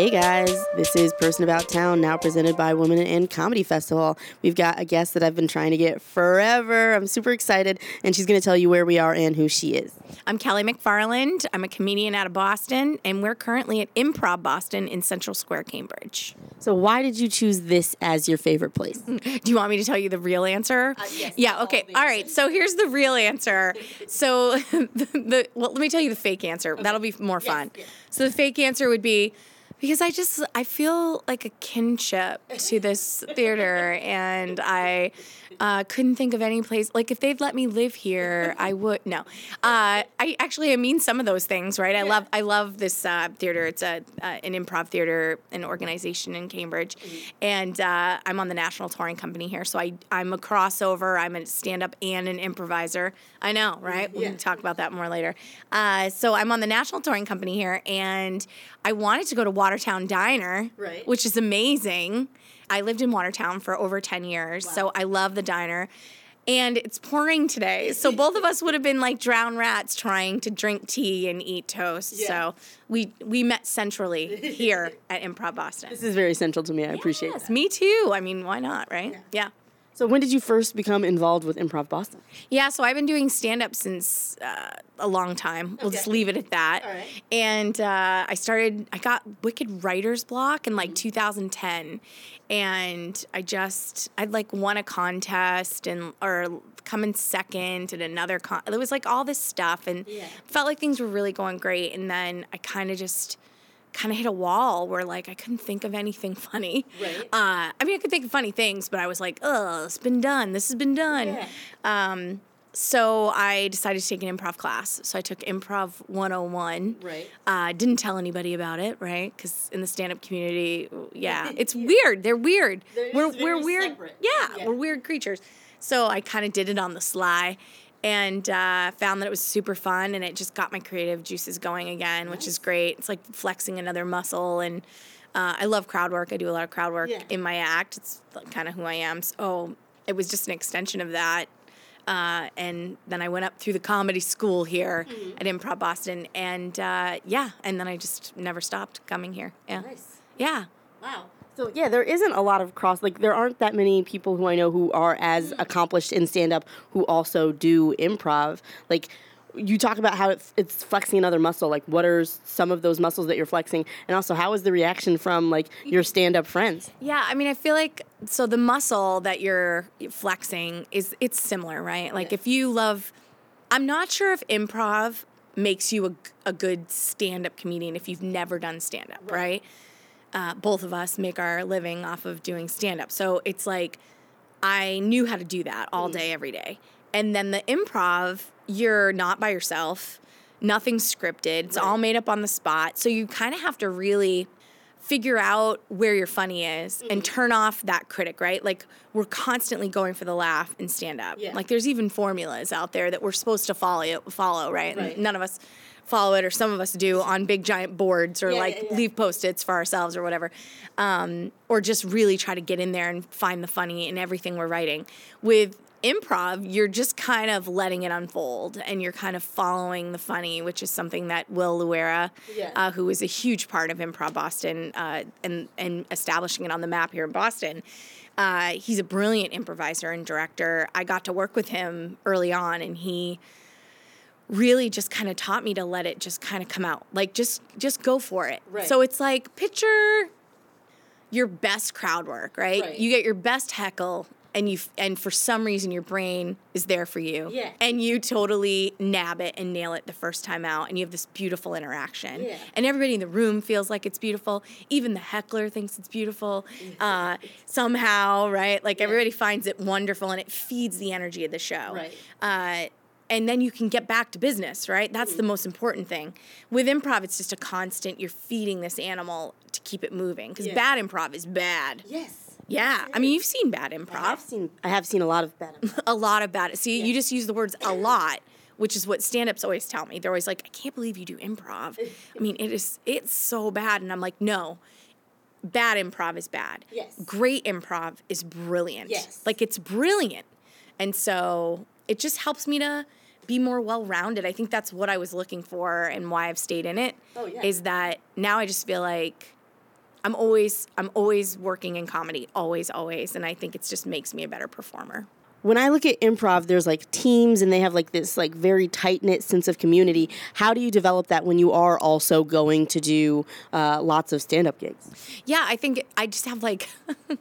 Hey guys, this is Person About Town, now presented by Women in Comedy Festival. We've got a guest that I've been trying to get forever. I'm super excited, and she's going to tell you where we are and who she is. I'm Kelly McFarland. I'm a comedian out of Boston, and we're currently at Improv Boston in Central Square, Cambridge. So, why did you choose this as your favorite place? Do you want me to tell you the real answer? Uh, yes, yeah, okay. All right. So, here's the real answer. So, the, the well, let me tell you the fake answer. That'll be more fun. yes. So, the fake answer would be because I just I feel like a kinship to this theater, and I uh, couldn't think of any place like if they'd let me live here, I would. No, uh, I actually I mean some of those things, right? I love I love this uh, theater. It's a uh, an improv theater, an organization in Cambridge, and uh, I'm on the national touring company here. So I I'm a crossover. I'm a stand up and an improviser. I know, right? We can talk about that more later. Uh, so I'm on the national touring company here, and I wanted to go to Watertown Diner, Right. which is amazing. I lived in Watertown for over 10 years, so I love the diner. And it's pouring today. So both of us would have been like drowned rats trying to drink tea and eat toast. So we we met centrally here at Improv Boston. This is very central to me. I appreciate it. Yes, me too. I mean, why not, right? Yeah. So, when did you first become involved with Improv Boston? Yeah, so I've been doing stand up since uh, a long time. We'll just leave it at that. Right. And uh, I started, I got Wicked Writer's Block in like 2010. And I just, I'd like won a contest and, or come in second and another con. It was like all this stuff and Yeah. felt like things were really going great. And then I kind of just, kind of hit a wall where like I couldn't think of anything funny. Right. Uh, I mean, I could think of funny things, but I was like, oh, it's been done. This has been done. Yeah. Um, so I decided to take an improv class. So I took Improv 101. Right. Uh, didn't tell anybody about it, right? Because in the stand-up community, yeah, it's weird. They're weird. They're we're we're weird. Yeah, Yeah. we're weird creatures. So I kind of did it on the sly. And uh, found that it was super fun, and it just got my creative juices going again, which is great. It's like flexing another muscle, and uh, I love crowd work. I do a lot of crowd work Yeah. in my act. It's kind of who I am. So it was just an extension of that. Uh, and then I went up through the comedy school here Mm-hmm. at Improv Boston, and uh, yeah, and then I just never stopped coming here. Yeah, Nice. yeah. Wow. So yeah, there isn't a lot of cross like there aren't that many people who I know who are as mm. accomplished in stand up who also do improv. Like you talk about how it's, it's flexing another muscle. Like what are some of those muscles that you're flexing? And also how is the reaction from like your stand up friends? Yeah, I mean, I feel like so the muscle that you're flexing is it's similar, right? Like if you love, I'm not sure if improv makes you a, a good stand-up comedian if you've never done stand-up, right? Uh, both of us make our living off of doing stand-up, so it's like I knew how to do that all day, every day. And then the improv, you're not by yourself. Nothing's scripted. It's all made up on the spot. So you kind of have to really figure out where your funny is and turn off that critic, right? Like we're constantly going for the laugh in stand up. Yeah. Like there's even formulas out there that we're supposed to follow follow, right? Right. none of us follow it or some of us do on big giant boards or Yeah, like yeah, yeah. leave post-its for ourselves or whatever. Um, or just really try to get in there and find the funny in everything we're writing. With improv, you're just kind of letting it unfold and you're kind of following the funny, which is something that Will Luera, Yeah. uh, who is a huge part of Improv Boston uh, and, and establishing it on the map here in Boston, uh, he's a brilliant improviser and director. I got to work with him early on and he really just kind of taught me to let it just kind of come out like just just go for it Right. so it's like picture your best crowd work right? Right. you get your best heckle and you and for some reason your brain is there for you Yeah. and you totally nab it and nail it the first time out and you have this beautiful interaction Yeah. and everybody in the room feels like it's beautiful even the heckler thinks it's beautiful uh, somehow right like everybody finds it wonderful and it feeds the energy of the show Right. uh, and then you can get back to business, right? That's the most important thing. With improv, it's just a constant. You're feeding this animal to keep it moving because Yeah. bad improv is bad. Yes. Yeah, I mean, you've seen bad improv. I've seen I have seen a lot of bad. a lot of bad. See, you just use the words a lot, which is what stand-ups always tell me. They're always like, "I can't believe you do improv." I mean, it is it's so bad, and I'm like, no. Bad improv is bad. Yes. Great improv is brilliant. Yes. Like it's brilliant. And so it just helps me to be more well-rounded. I think that's what I was looking for and why I've stayed in it. Oh, yeah. Is that now I just feel like I'm always I'm always working in comedy, always, always, and I think it just makes me a better performer. When I look at improv, there's like teams and they have like this like very tight knit sense of community. How do you develop that when you are also going to do uh, lots of stand up gigs? Yeah, I think I just have like I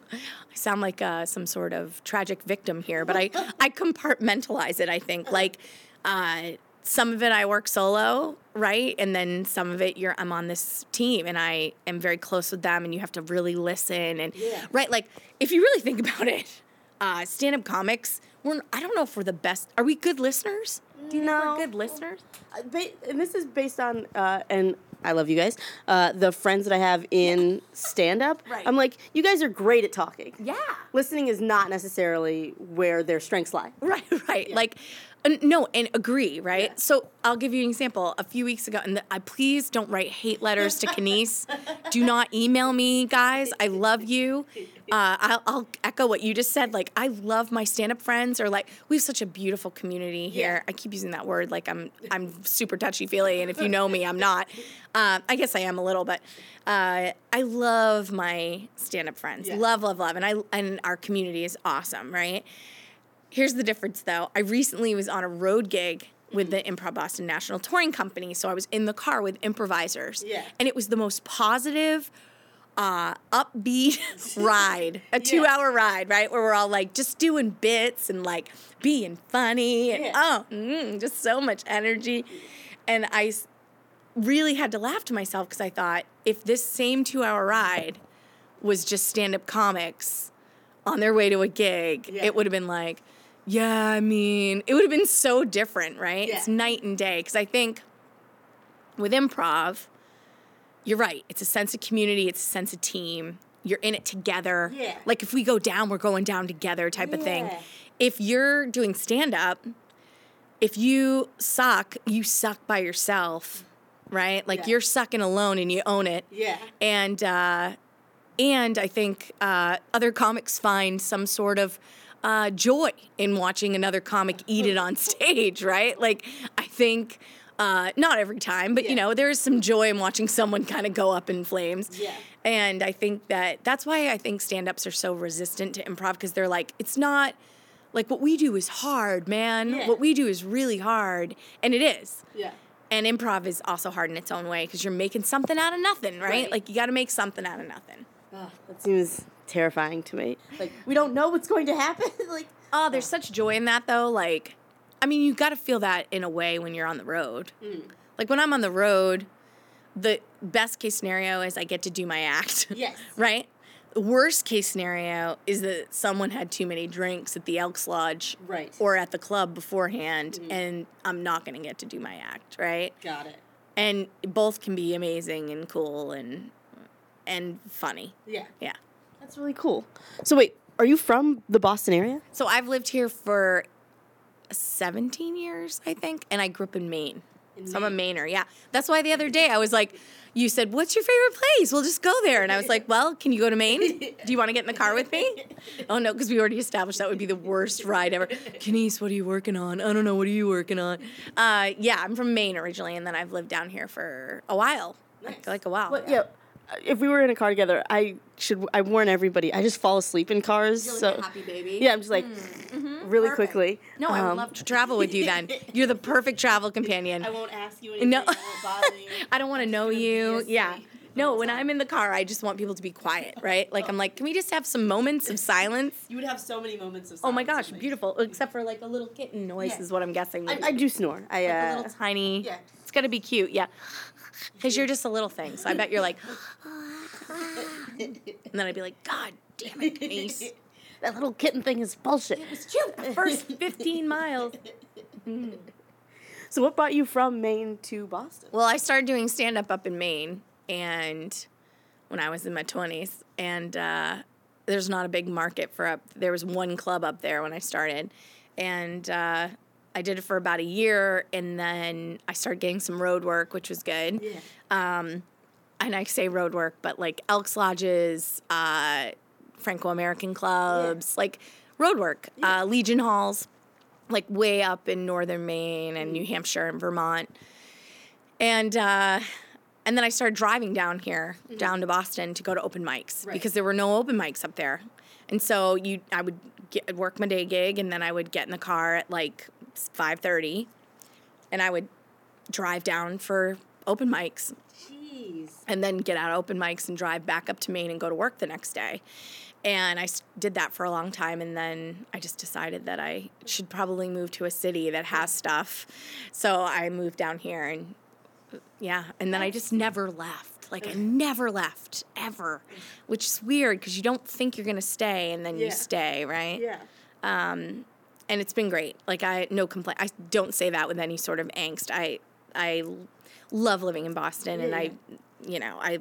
sound like uh, some sort of tragic victim here, but I I compartmentalize it. I think like uh, some of it I work solo, right, and then some of it you're I'm on this team and I am very close with them, and you have to really listen and Yeah. right. Like if you really think about it, uh, stand up comics. We're I don't know if we're the best. Are we good listeners? Do you think No. we're good listeners? Uh, and this is based on uh, and I love you guys. Uh, the friends that I have in stand up, Right. I'm like, you guys are great at talking. Yeah. Listening is not necessarily where their strengths lie. Right, right. Like, uh, no, and agree, right? Yeah. So I'll give you an example. A few weeks ago, and the, I please don't write hate letters to Kenice. Do not email me, guys. I love you. Uh, I'll, I'll echo what you just said. Like, I love my stand-up friends. Or like, we have such a beautiful community here. Yeah. I keep using that word. Like, I'm I'm super touchy feely, and if you know me, I'm not. Uh, I guess I am a little, but uh, I love my stand-up friends. Yeah. Love, love, love, and I and our community is awesome, right? Here's the difference though. I recently was on a road gig with the Improv Boston National Touring Company. So I was in the car with improvisers. Yeah. And it was the most positive, uh, upbeat ride, a two hour ride, right? Where we're all like just doing bits and like being funny. And Yeah. oh, mm, just so much energy. And I really had to laugh to myself because I thought if this same two hour ride was just stand up comics on their way to a gig, Yeah. it would have been like, yeah, I mean, it would have been so different, right? It's night and day. Because I think with improv, you're right. It's a sense of community, it's a sense of team. You're in it together. Yeah. Like if we go down, we're going down together type of thing. If you're doing stand up, if you suck, you suck by yourself, right? Like Yeah. you're sucking alone and you own it. Yeah. And uh, and I think uh, other comics find some sort of uh, joy in watching another comic eat it on stage, right? Like I think. Uh, not every time, but you know, there is some joy in watching someone kind of go up in flames. Yeah. And I think that that's why I think stand ups are so resistant to improv because they're like, it's not like what we do is hard, man. Yeah. What we do is really hard. And it is. Yeah. And improv is also hard in its own way because you're making something out of nothing, right? Right. Like you got to make something out of nothing. Ugh, that seems terrifying to me. Like we don't know what's going to happen. like Oh, there's such joy in that though. Like, I mean, you got to feel that in a way when you're on the road. Mm. Like when I'm on the road, the best case scenario is I get to do my act. Yes. right? The worst case scenario is that someone had too many drinks at the Elks Lodge Right. or at the club beforehand and I'm not going to get to do my act, right? got it. And both can be amazing and cool and and funny. Yeah. Yeah. That's really cool. So wait, are you from the Boston area? So I've lived here for 17 years, I think, and I grew up in Maine. In so I'm a Mainer, yeah. That's why the other day I was like, you said, What's your favorite place? We'll just go there. And I was like, Well, can you go to Maine? Do you want to get in the car with me? Oh, no, because we already established that would be the worst ride ever. Kenice, what are you working on? I don't know. What are you working on? Uh, yeah, I'm from Maine originally, and then I've lived down here for a while. Like, like a while. Well, yeah. uh, If we were in a car together, I should. I warn everybody. I just fall asleep in cars. You're like so a happy baby? yeah, I'm just like really Perfect. quickly. No, I would Um, love to travel with you then. You're the perfect travel companion. I won't ask you anything. No, I don't want to know you. Yeah. No, when I'm in the car, I just want people to be quiet, right? Like I'm like, can we just have some moments of silence? You would have so many moments of. Oh my gosh, beautiful! Except for like a little kitten noise Yeah. is what I'm guessing. I, I do snore. I like a uh, little tiny. yeah. It's gotta be cute, yeah. Because you're just a little thing, so I bet you're like. and then I'd be like, God damn it, Denise. that little kitten thing is bullshit. It was cute the first 15 miles. So what brought you from Maine to Boston? Well, I started doing stand up up in Maine, and when I was in my 20s, and uh, there's not a big market for up. There was one club up there when I started, and uh, I did it for about a year, and then I started getting some road work, which was good. Yeah. Um, and I say road work, but like Elks Lodges, uh, Franco American clubs, like road work, uh, Legion Halls, like way up in northern Maine and New Hampshire and Vermont. And uh, And then I started driving down here, down to Boston to go to open mics Right. because there were no open mics up there. And so you, I would get, work my day gig, and then I would get in the car at like five thirty, and I would drive down for open mics, Jeez. and then get out of open mics and drive back up to Maine and go to work the next day. And i did that for a long time, and then I just decided that I should probably move to a city that has stuff. So I moved down here, and yeah, and then I just never left. Like I never left ever, which is weird because you don't think you're gonna stay, and then Yeah. you stay, right? Yeah. Um, and it's been great. Like I no complaint. I don't say that with any sort of angst. I I love living in Boston, and I, you know, I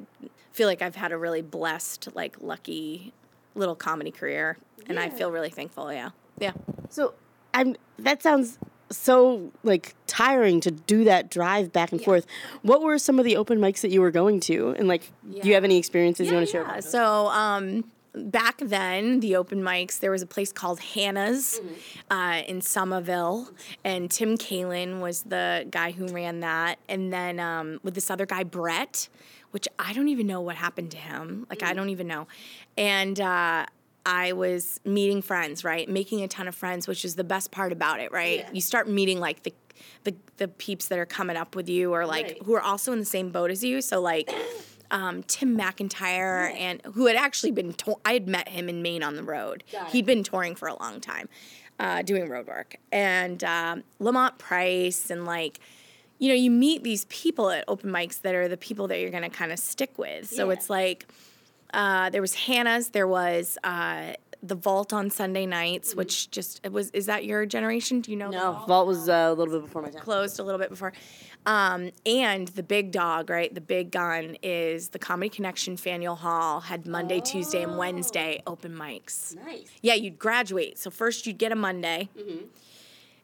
feel like I've had a really blessed, like lucky little comedy career, and I feel really thankful. Yeah, yeah. So I'm that sounds so like tiring to do that drive back and forth. What were some of the open mics that you were going to? And like do you have any experiences you want to share? Yeah. So um, back then, the open mics, there was a place called Hannah's uh, in Somerville, and Tim Kalin was the guy who ran that. And then um, with this other guy, Brett, which I don't even know what happened to him. Like, I don't even know. And uh, I was meeting friends, right? Making a ton of friends, which is the best part about it, right? Yeah. You start meeting like the the, the peeps that are coming up with you or like Right. who are also in the same boat as you. So like um, Tim McIntyre and who had actually been to- I had met him in Maine on the road. He'd been touring for a long time, uh, doing road work, and um, Lamont Price and like. You know, you meet these people at open mics that are the people that you're going to kind of stick with. So Yeah. it's like uh, there was Hannah's, there was uh, the Vault on Sunday nights, which just it was. Is that your generation? Do you know? the No, Vault? Vault was uh, a little bit before my time. closed a little bit before. Um, and the big dog, right? The big gun is the Comedy Connection Faneuil Hall had Monday, Tuesday, and Wednesday open mics. Nice. Yeah, you'd graduate. So first you'd get a Monday,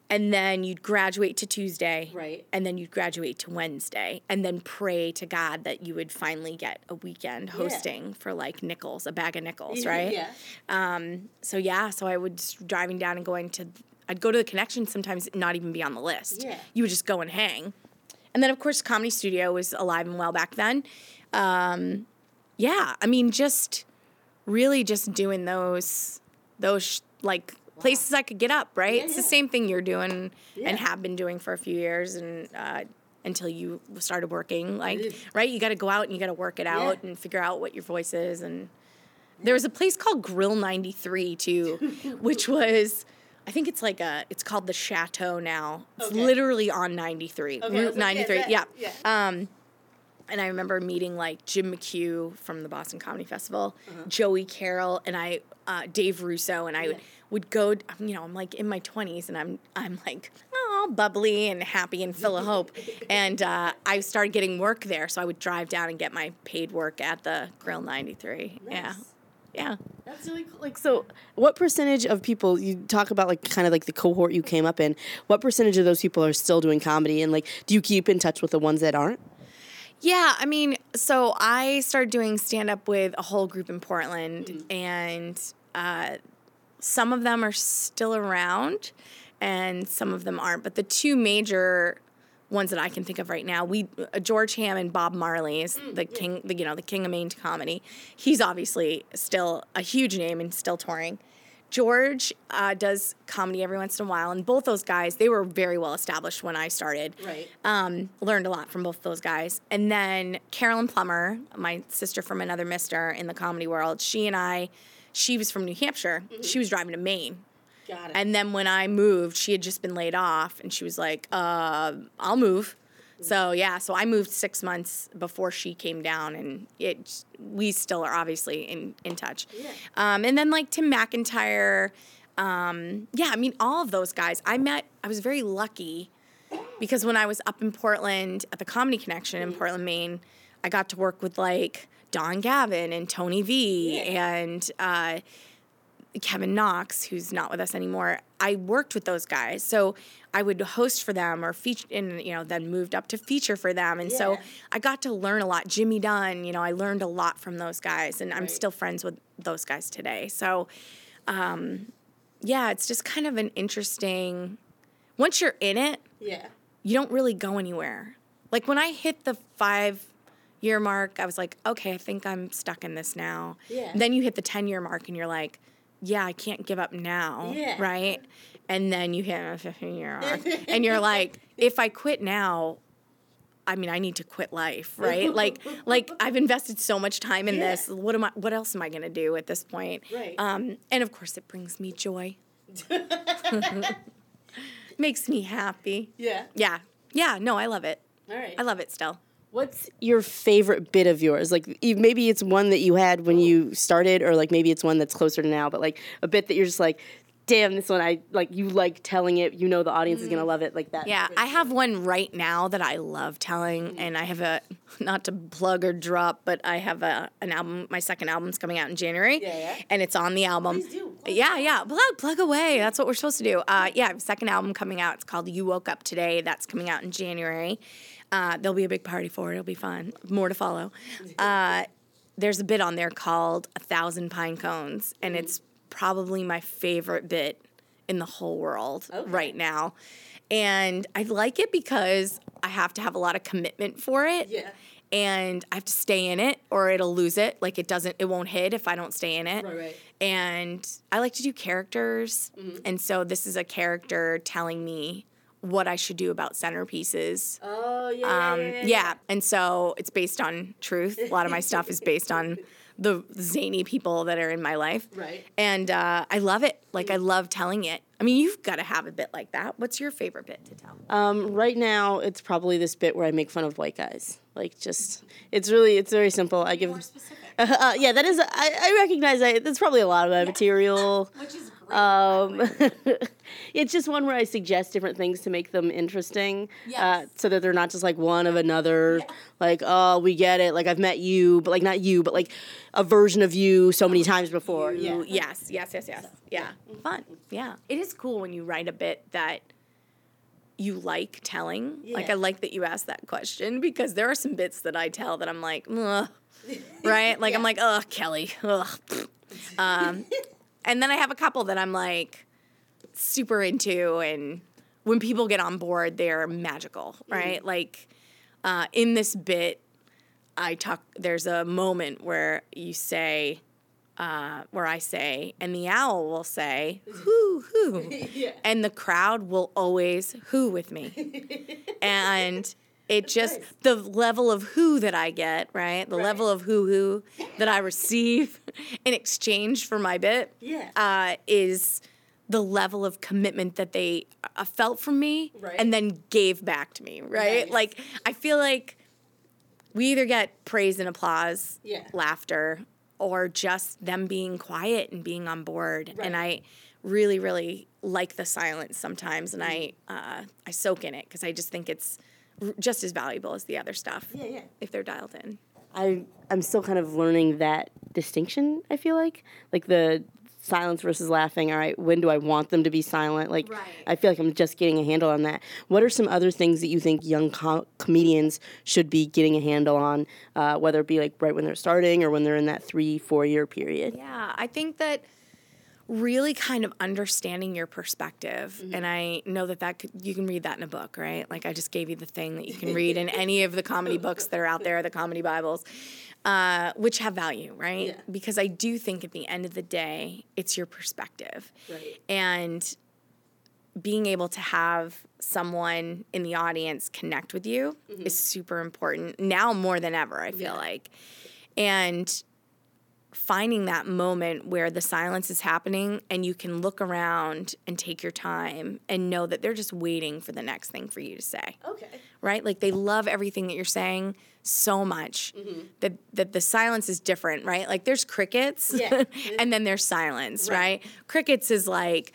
and then you'd graduate to Tuesday, Right. And then you'd graduate to Wednesday, and then pray to God that you would finally get a weekend hosting for like nickels, a bag of nickels, right? Yeah. Um, so yeah, so I would driving down and going to, I'd go to the connection sometimes not even be on the list. Yeah. You would just go and hang. And then of course Comedy Studio was alive and well back then. Um, yeah, I mean just really just doing those those like places I could get up, right? it's the same thing you're doing Yeah. and have been doing for a few years and uh, until you started working like right you got to go out and you got to work it out Yeah. and figure out what your voice is and there was a place called Grill 93 too, which was I think it's like a it's called the Chateau now. It's Okay. literally on 93. Okay, I Route was like, yeah, 93. that- yeah. yeah. Um and I remember meeting like Jim McCue from the Boston Comedy Festival, Uh-huh. Joey Carroll, and I, uh, Dave Russo, and I would, would go. You know, I'm like in my 20s, and I'm I'm like oh bubbly and happy and full of hope, and uh, I started getting work there, so I would drive down and get my paid work at the Grill 93. Nice. yeah. That's really cool. Like, so what percentage of people you talk about, like, kind of like the cohort you came up in? What percentage of those people are still doing comedy? And like, do you keep in touch with the ones that aren't? Yeah, I mean, so I started doing stand up with a whole group in Portland, and uh, some of them are still around, and some of them aren't. But the two major ones that I can think of right now, we uh, George Hamm and Bob Marley is the king, the, you know, the king of Maine comedy. He's obviously still a huge name and still touring. George uh, does comedy every once in a while, and both those guys, they were very well established when I started. Right. Um, learned a lot from both those guys. And then Carolyn Plummer, my sister from another mister in the comedy world, she and I, she was from New Hampshire. She was driving to Maine. Got it. And then when I moved, she had just been laid off, and she was like, uh, "I'll move." So yeah, so I moved six months before she came down, and it we still are obviously in in touch. Yeah. Um, and then like Tim McIntyre, um, yeah, I mean all of those guys. I met. I was very lucky because when I was up in Portland at the Comedy Connection in Portland, Maine, I got to work with like Don Gavin and Tony V and. Uh, Kevin Knox, who's not with us anymore, I worked with those guys. So I would host for them or feature, and you know, then moved up to feature for them. And so I got to learn a lot. Jimmy Dunn, you know, I learned a lot from those guys, and I'm still friends with those guys today. So, um, yeah, it's just kind of an interesting. Once you're in it, yeah. you don't really go anywhere. Like when I hit the five, year mark, I was like, okay, I think I'm stuck in this now. Yeah. Then you hit the 10 year mark and you're like, yeah, I can't give up now. Yeah. Right. And then you hit a 15 year mark and you're like, if I quit now, I mean, I need to quit life, right? like, like I've invested so much time in Yeah. this. What am I? What else am I gonna do at this point? Right. Um, and of course, it brings me joy. Makes me happy. Yeah. Yeah, yeah. No, I love it. All right. I love it still. What's your favorite bit of yours? Like maybe it's one that you had when you started, or like maybe it's one that's closer to now. But like a bit that you're just like, damn, this one I like. You like telling it. You know the audience is gonna love it. Like that. Mm. Yeah, I have one right now that I love telling, and I have a not to plug or drop, but I have a an album. My second album's coming out in January, Yeah, yeah. and it's on the album. Please do. Plug Yeah, yeah, plug plug away. That's what we're supposed to do. Uh, yeah, I have a second album coming out. It's called You Woke Up Today. That's coming out in January. Uh, there'll be a big party for it. It'll be fun. More to follow. Uh, there's a bit on there called A Thousand Pine Cones, and it's probably my favorite bit in the whole world Okay. right now. And I like it because I have to have a lot of commitment for it. Yeah. And I have to stay in it or it'll lose it. Like it doesn't, it won't hit if I don't stay in it. Right, right. And I like to do characters. Mm-hmm. And so this is a character telling me what I should do about centerpieces. Oh yeah. Um, yeah, and so it's based on truth. A lot of my stuff is based on the zany people that are in my life. Right. And uh, I love it. Like I love telling it. I mean, you've got to have a bit like that. What's your favorite bit to tell? Um, right now, it's probably this bit where I make fun of white guys. Like, just it's really it's very simple. I give. Uh, yeah, that is. I, I recognize that. That's probably a lot of my material. Which is. Um, it's just one where I suggest different things to make them interesting, uh, so that they're not just like one of another. Like, oh, we get it. Like I've met you, but like not you, but like a version of you so many times before. Yeah. Yes, yes, yes, yes. Yeah. Fun. Yeah. It is cool when you write a bit that you like telling. Like I like that you asked that question because there are some bits that I tell that I'm like, right? Like I'm like, oh Kelly. Ugh. Um, and then I have a couple that I'm like super into and when people get on board, they're magical, right? Like uh, in this bit, I talk. There's a moment where you say, uh, where I say, and the owl will say, "Whoo whoo," Yeah. and the crowd will always "who" with me, and it just nice. the level of who that I get, right? The Right. level of who who that I receive in exchange for my bit, Yeah. uh, is the level of commitment that they uh, felt from me Right. and then gave back to me, right? Nice. Like I feel like we either get praise and applause, Yeah. laughter, or just them being quiet and being on board. And I really, really like the silence sometimes, and I uh, I soak in it because I just think it's just as valuable as the other stuff. Yeah, yeah. If they're dialed in. I I'm still kind of learning that distinction. I feel like like the silence versus laughing. All right, when do I want them to be silent? Like Right. I feel like I'm just getting a handle on that. What are some other things that you think young co- comedians should be getting a handle on, uh, whether it be like right when they're starting or when they're in that three four year period? Yeah, I think that really kind of understanding your perspective. And i know that that could, you can read that in a book right? Like i just gave you the thing that you can read in any of the comedy books that are out there the comedy bibles uh, which have value right? Yeah. because i do think at the end of the day it's your perspective. Right. and being able to have someone in the audience connect with you is super important now more than ever i feel Yeah. like. And finding that moment where the silence is happening and you can look around and take your time and know that they're just waiting for the next thing for you to say Okay. right like they love everything that you're saying so much mm-hmm. that that the silence is different right like there's crickets Yeah. and then there's silence Right. right crickets is like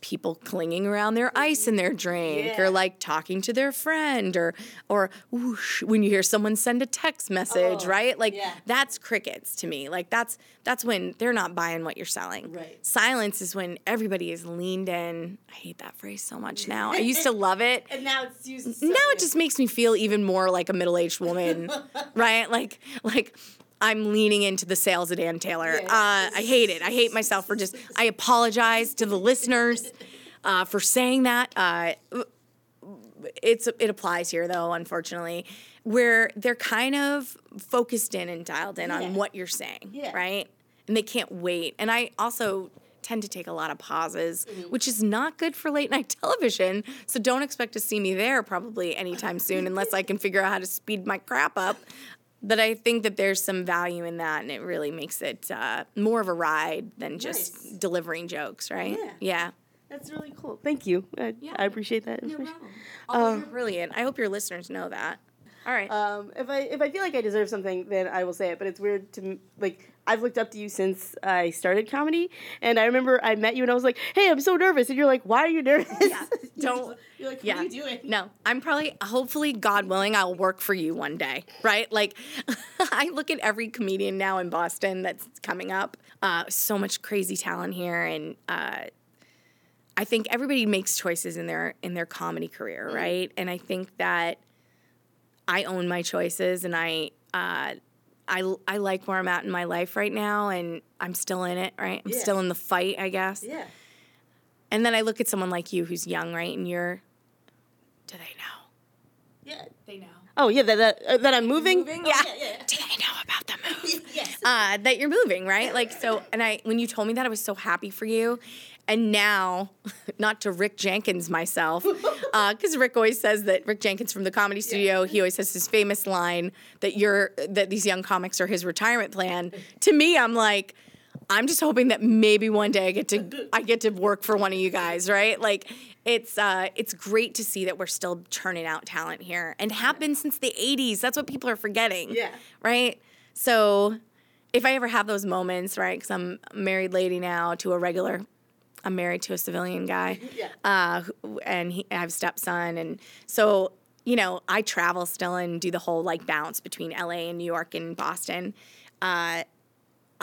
people clinging around their ice in their drink Yeah. or like talking to their friend or or whoosh when you hear someone send a text message Oh, right like yeah. that's crickets to me like that's that's when they're not buying what you're selling Right. silence is when everybody is leaned in i hate that phrase so much now i used to love it And now it's used. now it just makes me feel even more like a middle-aged woman right like like i'm leaning into the sales at ann taylor uh, i hate it i hate myself for just i apologize to the listeners uh, for saying that uh, it's it applies here though, unfortunately, where they're kind of focused in and dialed in Yeah. on what you're saying, Yeah. right? And they can't wait. And I also tend to take a lot of pauses, Mm-hmm. which is not good for late night television. So don't expect to see me there probably anytime soon unless I can figure out how to speed my crap up. But I think that there's some value in that, and it really makes it uh, more of a ride than just Nice. delivering jokes, right? Yeah. yeah. That's really cool. Thank you. I, Yeah. I appreciate that information. Oh, you're brilliant. I hope your listeners know that. All right. Um, if I if I feel like I deserve something, then I will say it. But it's weird to like I've looked up to you since I started comedy, and I remember I met you and I was like, "Hey, I'm so nervous," and you're like, "Why are you nervous?" Yeah, don't- You're like, "What yeah. are you doing?" No, I'm probably, hopefully, God willing, I'll work for you one day, right? Like, I look at every comedian now in Boston that's coming up. Uh, so much crazy talent here, and uh, I think everybody makes choices in their in their comedy career, right? And I think that I own my choices, and I. Uh, I, I like where I'm at in my life right now, and I'm still in it, right? I'm Yeah. still in the fight, I guess. Yeah. And then I look at someone like you who's young, right? And you're, do they know? Yeah. They know. Oh yeah, that that, uh, that I'm moving. Moving? Oh, yeah. yeah, yeah. Do they know about the move? yes. uh, that you're moving, right? Like so, and I when you told me that, I was so happy for you. And now, not to Rick Jenkins myself, because Rick always says that Rick Jenkins from the Comedy Studio, he always has his famous line that you're that these young comics are his retirement plan. To me, I'm like. I'm just hoping that maybe one day I get to I get to work for one of you guys, right? Like it's uh it's great to see that we're still churning out talent here and have been since the 80s. That's what people are forgetting. Yeah. Right? So if I ever have those moments, right? Cuz I'm a married lady now to a regular I'm married to a civilian guy. Yeah. Uh and he, I have a stepson and so you know, I travel still and do the whole like bounce between LA and New York and Boston. Uh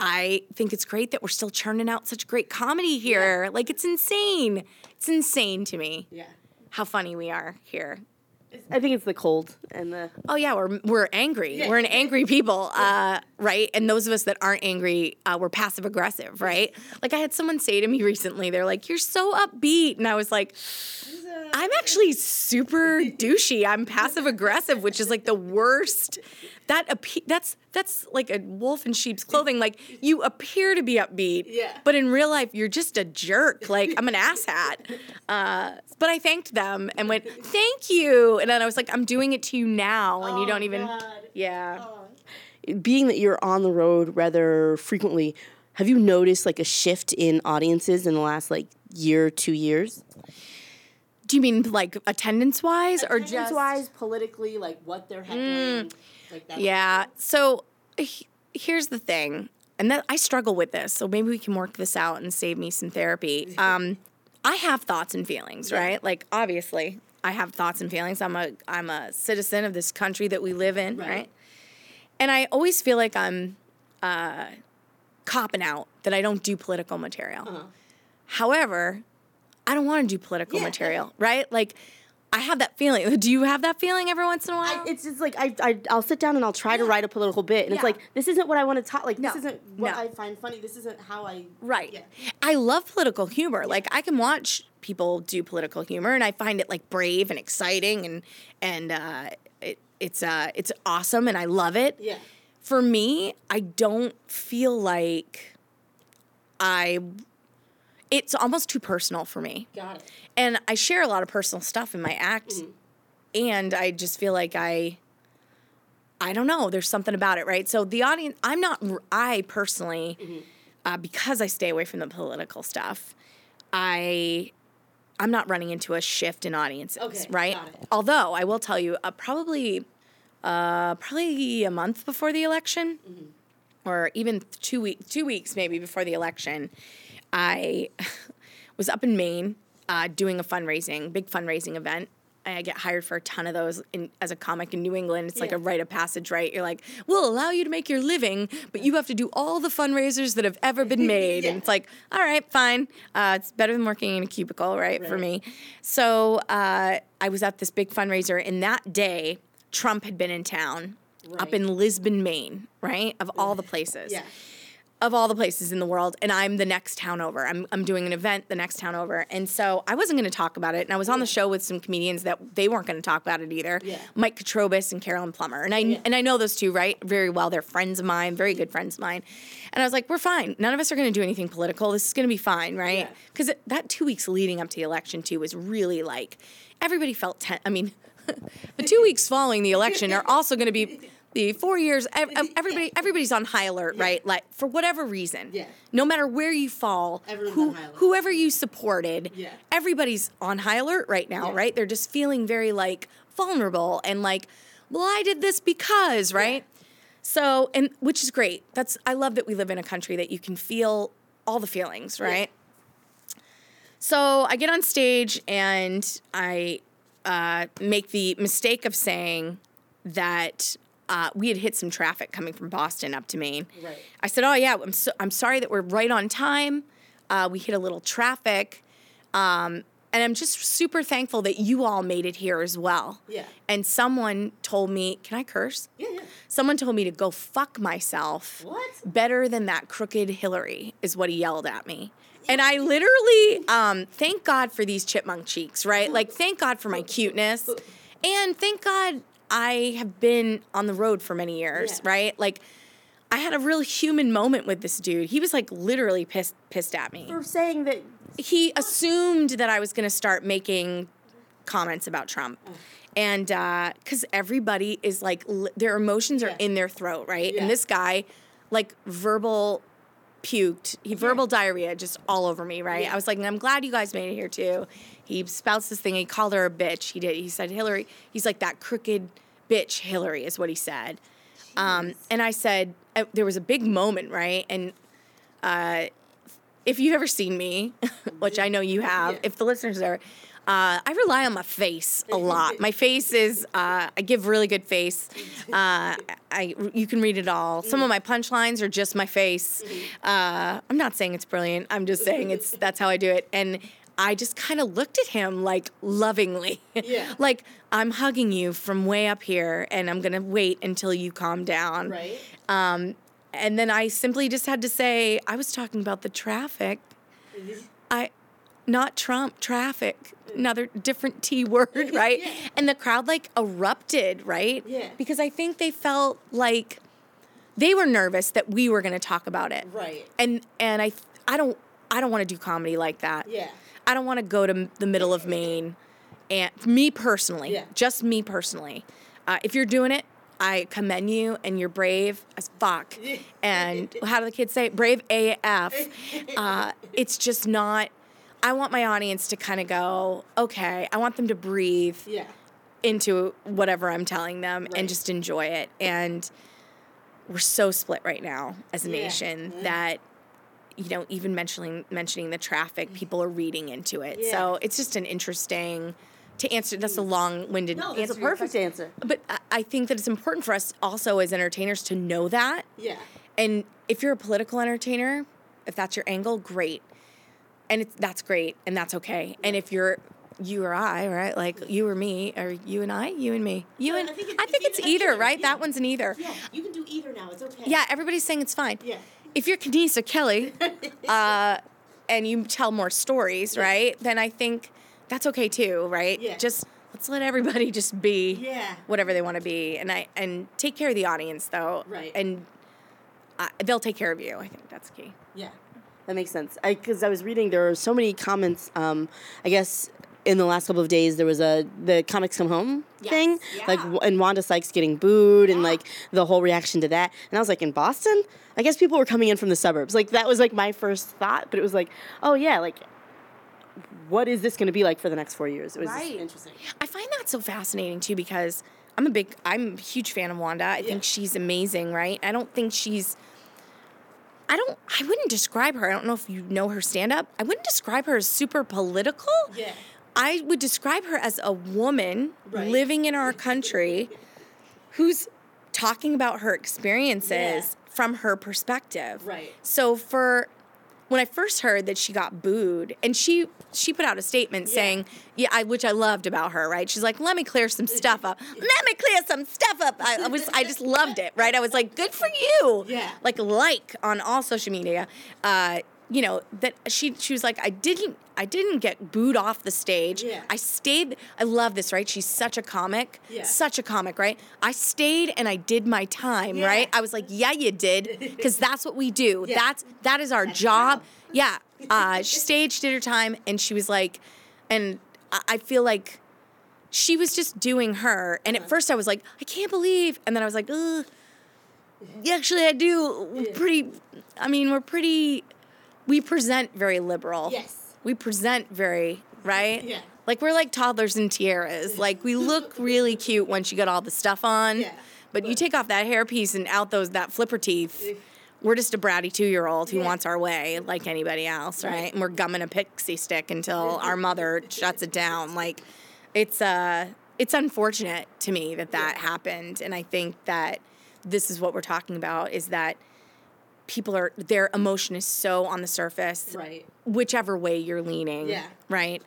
I think it's great that we're still churning out such great comedy here. Like it's insane. It's insane to me Yeah. how funny we are here. I think it's the cold and the. Oh yeah, we're we're angry. Yeah. We're an angry people, uh, right? And those of us that aren't angry, uh, we're passive aggressive, right? Like I had someone say to me recently, they're like, "You're so upbeat," and I was like, "I'm actually super douchey. I'm passive aggressive, which is like the worst. That appe- that's that's like a wolf in sheep's clothing. Like you appear to be upbeat, Yeah. but in real life, you're just a jerk. Like I'm an asshat." Uh, but I thanked them and went, "Thank you," and then I was like, "I'm doing it to you now, and you Oh, don't even." God. Yeah. Being that you're on the road rather frequently, have you noticed like a shift in audiences in the last like year, two years? Do you mean like attendance wise or just? attendance wise, politically, like what they're heckling, like that. Yeah. So he- here's the thing, and that I struggle with this. So maybe we can work this out and save me some therapy. Um, I have thoughts and feelings, right? Like obviously, I have thoughts and feelings. I'm a I'm a citizen of this country that we live in, right? Right. And I always feel like I'm uh, copping out that I don't do political material. However, I don't want to do political Yeah. material, right? Like. I have that feeling. Do you have that feeling every once in a while? I, it's just like I, I I'll sit down and I'll try to write a political bit, and it's like this isn't what I want to talk. Like No. this isn't what No. I find funny. This isn't how I. Right. Yeah. I love political humor. Like I can watch people do political humor and I find it like brave and exciting and and uh, it's uh it's awesome and I love it. Yeah. For me, I don't feel like I it's almost too personal for me. Got it. And I share a lot of personal stuff in my act and I just feel like I I don't know, there's something about it, right? So the audience I'm not I personally uh, because I stay away from the political stuff, I I'm not running into a shift in audiences, Okay, right? Although I will tell you, uh, probably uh, probably a month before the election, or even two week two weeks maybe before the election, I was up in Maine uh, doing a fundraising, big fundraising event. I get hired for a ton of those in, as a comic in New England. It's like Yeah. a rite of passage, right? You're like, we'll allow you to make your living, but you have to do all the fundraisers that have ever been made. Yeah. And it's like, all right, fine. Uh, it's better than working in a cubicle, right, for me. So uh, I was at this big fundraiser, and that day, Trump had been in town up in Lisbon, Maine, right? Of all the places Yeah. Of all the places in the world, and I'm the next town over. I'm, I'm doing an event the next town over. And so I wasn't going to talk about it. And I was on the show with some comedians that they weren't going to talk about it either. Yeah. Mike Katrobis and Carolyn Plummer. And I, and I know those two, right? Very well. They're friends of mine, very good friends of mine. And I was like, we're fine. None of us are going to do anything political. This is going to be fine, right? Yeah. Because that two weeks leading up to the election, too, was really like everybody felt tense. I mean, the two weeks following the election are also going to be the four years. ev- ev- Everybody, everybody's on high alert, right? Like for whatever reason, Yeah. no matter where you fall, who, on high alert. whoever you supported, Yeah. everybody's on high alert right now, Yeah. right? They're just feeling very like vulnerable and like, well, I did this because, right? So, and which is great. That's I love that we live in a country that you can feel all the feelings, right? So I get on stage and I uh, make the mistake of saying that uh, we had hit some traffic coming from Boston up to Maine. Right. I said, "Oh yeah, I'm so, I'm sorry that we're right on time. Uh, we hit a little traffic, um, and I'm just super thankful that you all made it here as well." Yeah. And someone told me, "Can I curse?" Yeah, yeah. Someone told me to go fuck myself. What? Better than that crooked Hillary is what he yelled at me. And I literally, um, thank God for these chipmunk cheeks, right? Like, thank God for my cuteness. And thank God I have been on the road for many years, Yeah. right? Like, I had a real human moment with this dude. He was like literally pissed pissed at me For saying that. he assumed that I was going to start making comments about Trump. Oh. And uh, because everybody is like, li- their emotions are Yeah. in their throat, right? Yeah. And this guy, like, verbal puked, he verbal diarrhea just all over me, right? Yeah. I was like, I'm glad you guys made it here too. He spouts this thing, he called her a bitch. He did. He said, Hillary, he's like, that crooked bitch, Hillary, is what he said. Um, and I said, uh, there was a big moment, right? And uh, if you've ever seen me, which I know you have, Yeah. if the listeners are, uh, I rely on my face a lot. My face is, uh, I give really good face. Uh, I, you can read it all. Some of my punchlines are just my face. Uh, I'm not saying it's brilliant. I'm just saying it's that's how I do it. And I just kind of looked at him like lovingly, Yeah. like I'm hugging you from way up here, and I'm gonna wait until you calm down. Right. Um, and then I simply just had to say, I was talking about the traffic. I, not Trump, traffic. Another different T word, right? Yeah. And the crowd like erupted, right? Yeah. Because I think they felt like they were nervous that we were going to talk about it. Right. And and I I don't I don't want to do comedy like that. Yeah. I don't want to go to the middle of Maine, and me personally, Yeah. just me personally. Uh, if you're doing it, I commend you, and you're brave as fuck. And how do the kids say? Brave AF. Uh, it's just not. I want my audience to kind of go, okay. I want them to breathe Yeah. into whatever I'm telling them Right. and just enjoy it. And we're so split right now as a Yeah. nation Yeah. that you know even mentioning mentioning the traffic, people are reading into it. Yeah. So it's just an interesting to answer. That's a long-winded No, answer. that's a perfect answer. But I- think that it's important for us also as entertainers to know that. Yeah. And if you're a political entertainer, if that's your angle, great. And it's that's great and that's okay. And if you're you or I, right? Like you or me, or you and I, you and me. You and I think it- I it's think it's either, right? yeah. That one's an either. Yeah. You can do either now. It's okay. Yeah, everybody's saying it's fine. Yeah. If you're Kenisa Kelly, uh, and you tell more stories, right? Then I think that's okay too, right? Yeah. Just let's let everybody just be Yeah. whatever they want to be, and I and take care of the audience though, Right. And uh, they'll take care of you. I think that's key. Yeah, that makes sense. Because I, was reading, there are so many comments. Um, I guess in the last couple of days, there was a the comics come home Yes, thing, like yeah. w- and Wanda Sykes getting booed, and like the whole reaction to that. And I was like, in Boston, I guess people were coming in from the suburbs. Like that was like my first thought, but it was like, oh yeah, like. What is this going to be like for the next four years? It was Right. interesting. I find that so fascinating too because I'm a big, I'm a huge fan of Wanda. I Yeah. think she's amazing, right? I don't think she's. I don't. I wouldn't describe her. I don't know if you know her stand up. I wouldn't describe her as super political. Yeah. I would describe her as a woman Right. living in our country who's talking about her experiences Yeah. from her perspective. Right. So for when I first heard that she got booed, and she she put out a statement saying, yeah, I, which I loved about her, right? She's like, let me clear some stuff up. Let me clear some stuff up. I, I was I just loved it, right? I was like, good for you. Yeah. Like like on all social media. Uh, you know that she she was like I didn't I didn't get booed off the stage. Yeah. I stayed. I love this, right? She's such a comic. Yeah. Such a comic, right? I stayed and I did my time, Yeah. right? I was like, yeah, you did, because that's what we do. Yeah. That's that is our job. Yeah. Uh, she stayed, she did her time, and she was like, and I I feel like she was just doing her. And Uh-huh. at first I was like, I can't believe, and then I was like, ugh. Yeah, actually, I do. We're Pretty. I mean, we're pretty. We present very liberal. Yes. We present very right. Yeah. Like we're like toddlers in tiaras. Like we look really cute once you get all the stuff on. Yeah. But you take off that hairpiece and out those that flipper teeth. We're just a bratty two year old who Yeah. wants our way like anybody else, right? Right. And we're gumming a pixie stick until our mother shuts it down. Like it's uh it's unfortunate to me that that Yeah. happened and I think that this is what we're talking about is that people are their emotion is so on the surface Right. whichever way you're leaning Yeah. right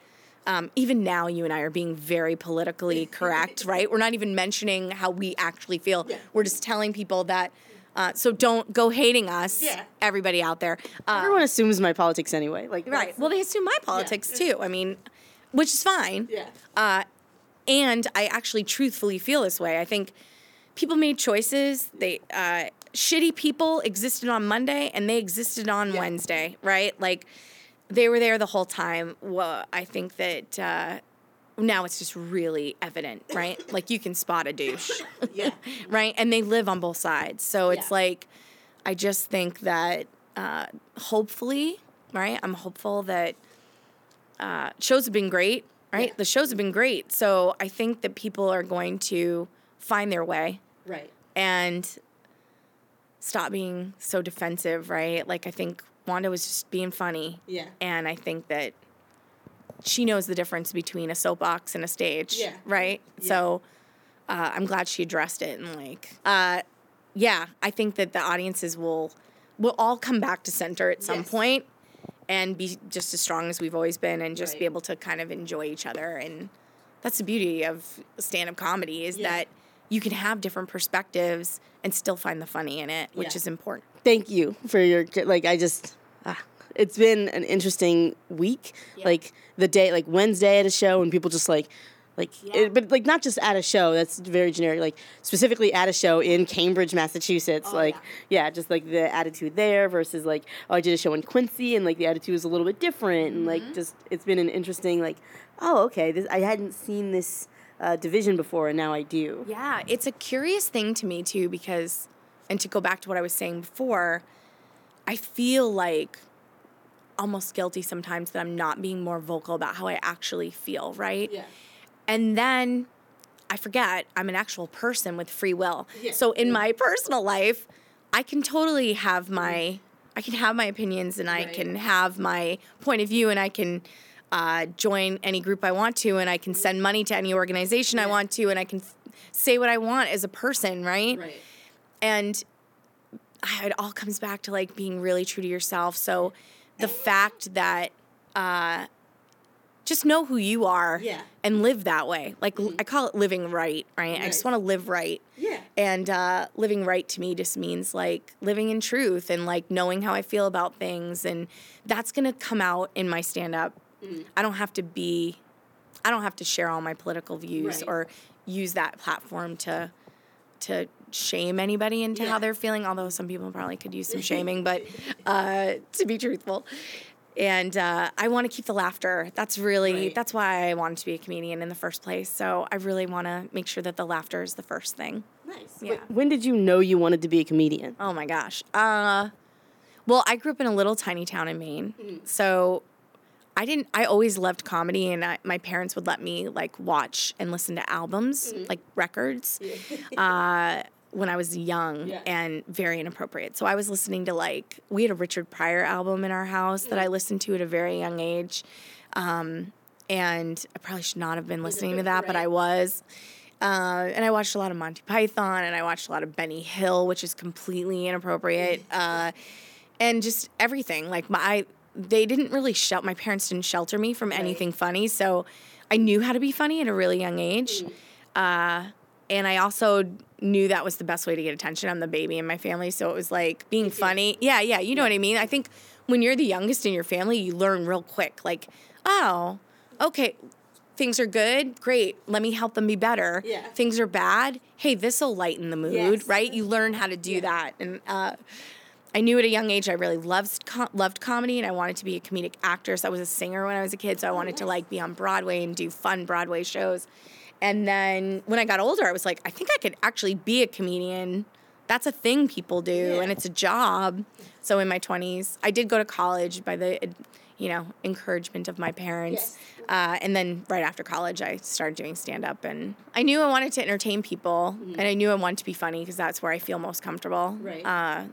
um, even now you and i are being very politically correct right we're not even mentioning how we actually feel Yeah. we're just telling people that uh, so don't go hating us Yeah. everybody out there uh, Everyone assumes my politics anyway. Like right well they assume my politics too i mean which is fine Yeah. uh, and I actually truthfully feel this way. I think people made choices. They uh, shitty people existed on Monday and they existed on Yeah. Wednesday, right? Like they were there the whole time. Well, I think that uh, now it's just really evident, right? like you can spot a douche, Yeah. right? And they live on both sides. So it's Yeah. like I just think that uh, hopefully, right? I'm hopeful that uh, shows have been great, right? Yeah. The shows have been great. So I think that people are going to find their way Right. and stop being so defensive, right? Like I think Wanda was just being funny. Yeah. And I think that she knows the difference between a soapbox and a stage, Yeah. right? So uh, I'm glad she addressed it and like, uh, yeah, I think that the audiences will will all come back to center at some Yes. point and be just as strong as we've always been and just be able to kind of enjoy each other and that's the beauty of stand-up comedy is Yeah. that you can have different perspectives and still find the funny in it which Yeah. is important Thank you for your like. I just. Ah, it's been an interesting week. Yeah. Like the day, like Wednesday at a show, and people just like. Like, Yeah. it, but like not just at a show. That's very generic. Like specifically at a show in Cambridge, Massachusetts. Oh, like, yeah. yeah. just like the attitude there versus like, oh, I did a show in Quincy, and like the attitude was a little bit different, and Mm-hmm. like just it's been an interesting like, oh, okay, this I hadn't seen this uh, division before, and now I do. Yeah, it's a curious thing to me too because and to go back to what I was saying before, I feel like almost guilty sometimes that I'm not being more vocal about how I actually feel, right? Yeah. And then I forget I'm an actual person with free will. Yeah. So in my personal life, I can totally have my I can have my opinions and I can have my point of view and I can uh, join any group I want to and I can send money to any organization I want to and I can f- say what I want as a person, right? Right. and it all comes back to like being really true to yourself so the fact that uh just know who you are Yeah. Mm-hmm. and live that way like I call it living right right i just want to live right Yeah. and uh, living right to me just means like living in truth and like knowing how I feel about things. And that's going to come out in my stand up. Mm-hmm. I don't have to be, I don't have to share all my political views Right. or use that platform to, to shame anybody into how they're feeling. Although some people probably could use some shaming, but uh, to be truthful. And uh, I want to keep the laughter. That's really, Right. that's why I wanted to be a comedian in the first place. So I really want to make sure that the laughter is the first thing. Nice. Yeah. When did you know you wanted to be a comedian? Oh my gosh. Uh, well, I grew up in a little tiny town in Maine, so I didn't. I always loved comedy, and I, my parents would let me like watch and listen to albums, like records, uh, when I was young Yeah. and very inappropriate. So I was listening to like we had a Richard Pryor album in our house that I listened to at a very young age, um, and I probably should not have been listening to that, but I was. Uh, and I watched a lot of Monty Python, and I watched a lot of Benny Hill, which is completely inappropriate. Uh, and just everything. Like my, I, they didn't really shelter. My parents didn't shelter me from anything funny, so I knew how to be funny at a really young age. Uh, and I also knew that was the best way to get attention. I'm the baby in my family, so it was like being funny. Yeah, yeah, you know what I mean. I think when you're the youngest in your family, you learn real quick. Like, oh, okay, things are good, great. Let me help them be better. Yeah. Things are bad. Hey, this will lighten the mood, Yes. right? You learn how to do that, and uh, I knew at a young age I really loved co- loved comedy, and I wanted to be a comedic actress. I was a singer when I was a kid, so I wanted to like be on Broadway and do fun Broadway shows. And then when I got older, I was like, I think I could actually be a comedian. That's a thing people do, Yeah. and it's a job. So in my twenties, I did go to college by the, you know, encouragement of my parents. Uh, and then right after college, I started doing stand up, and I knew I wanted to entertain people, and I knew I wanted to be funny because that's where I feel most comfortable. Right. Uh,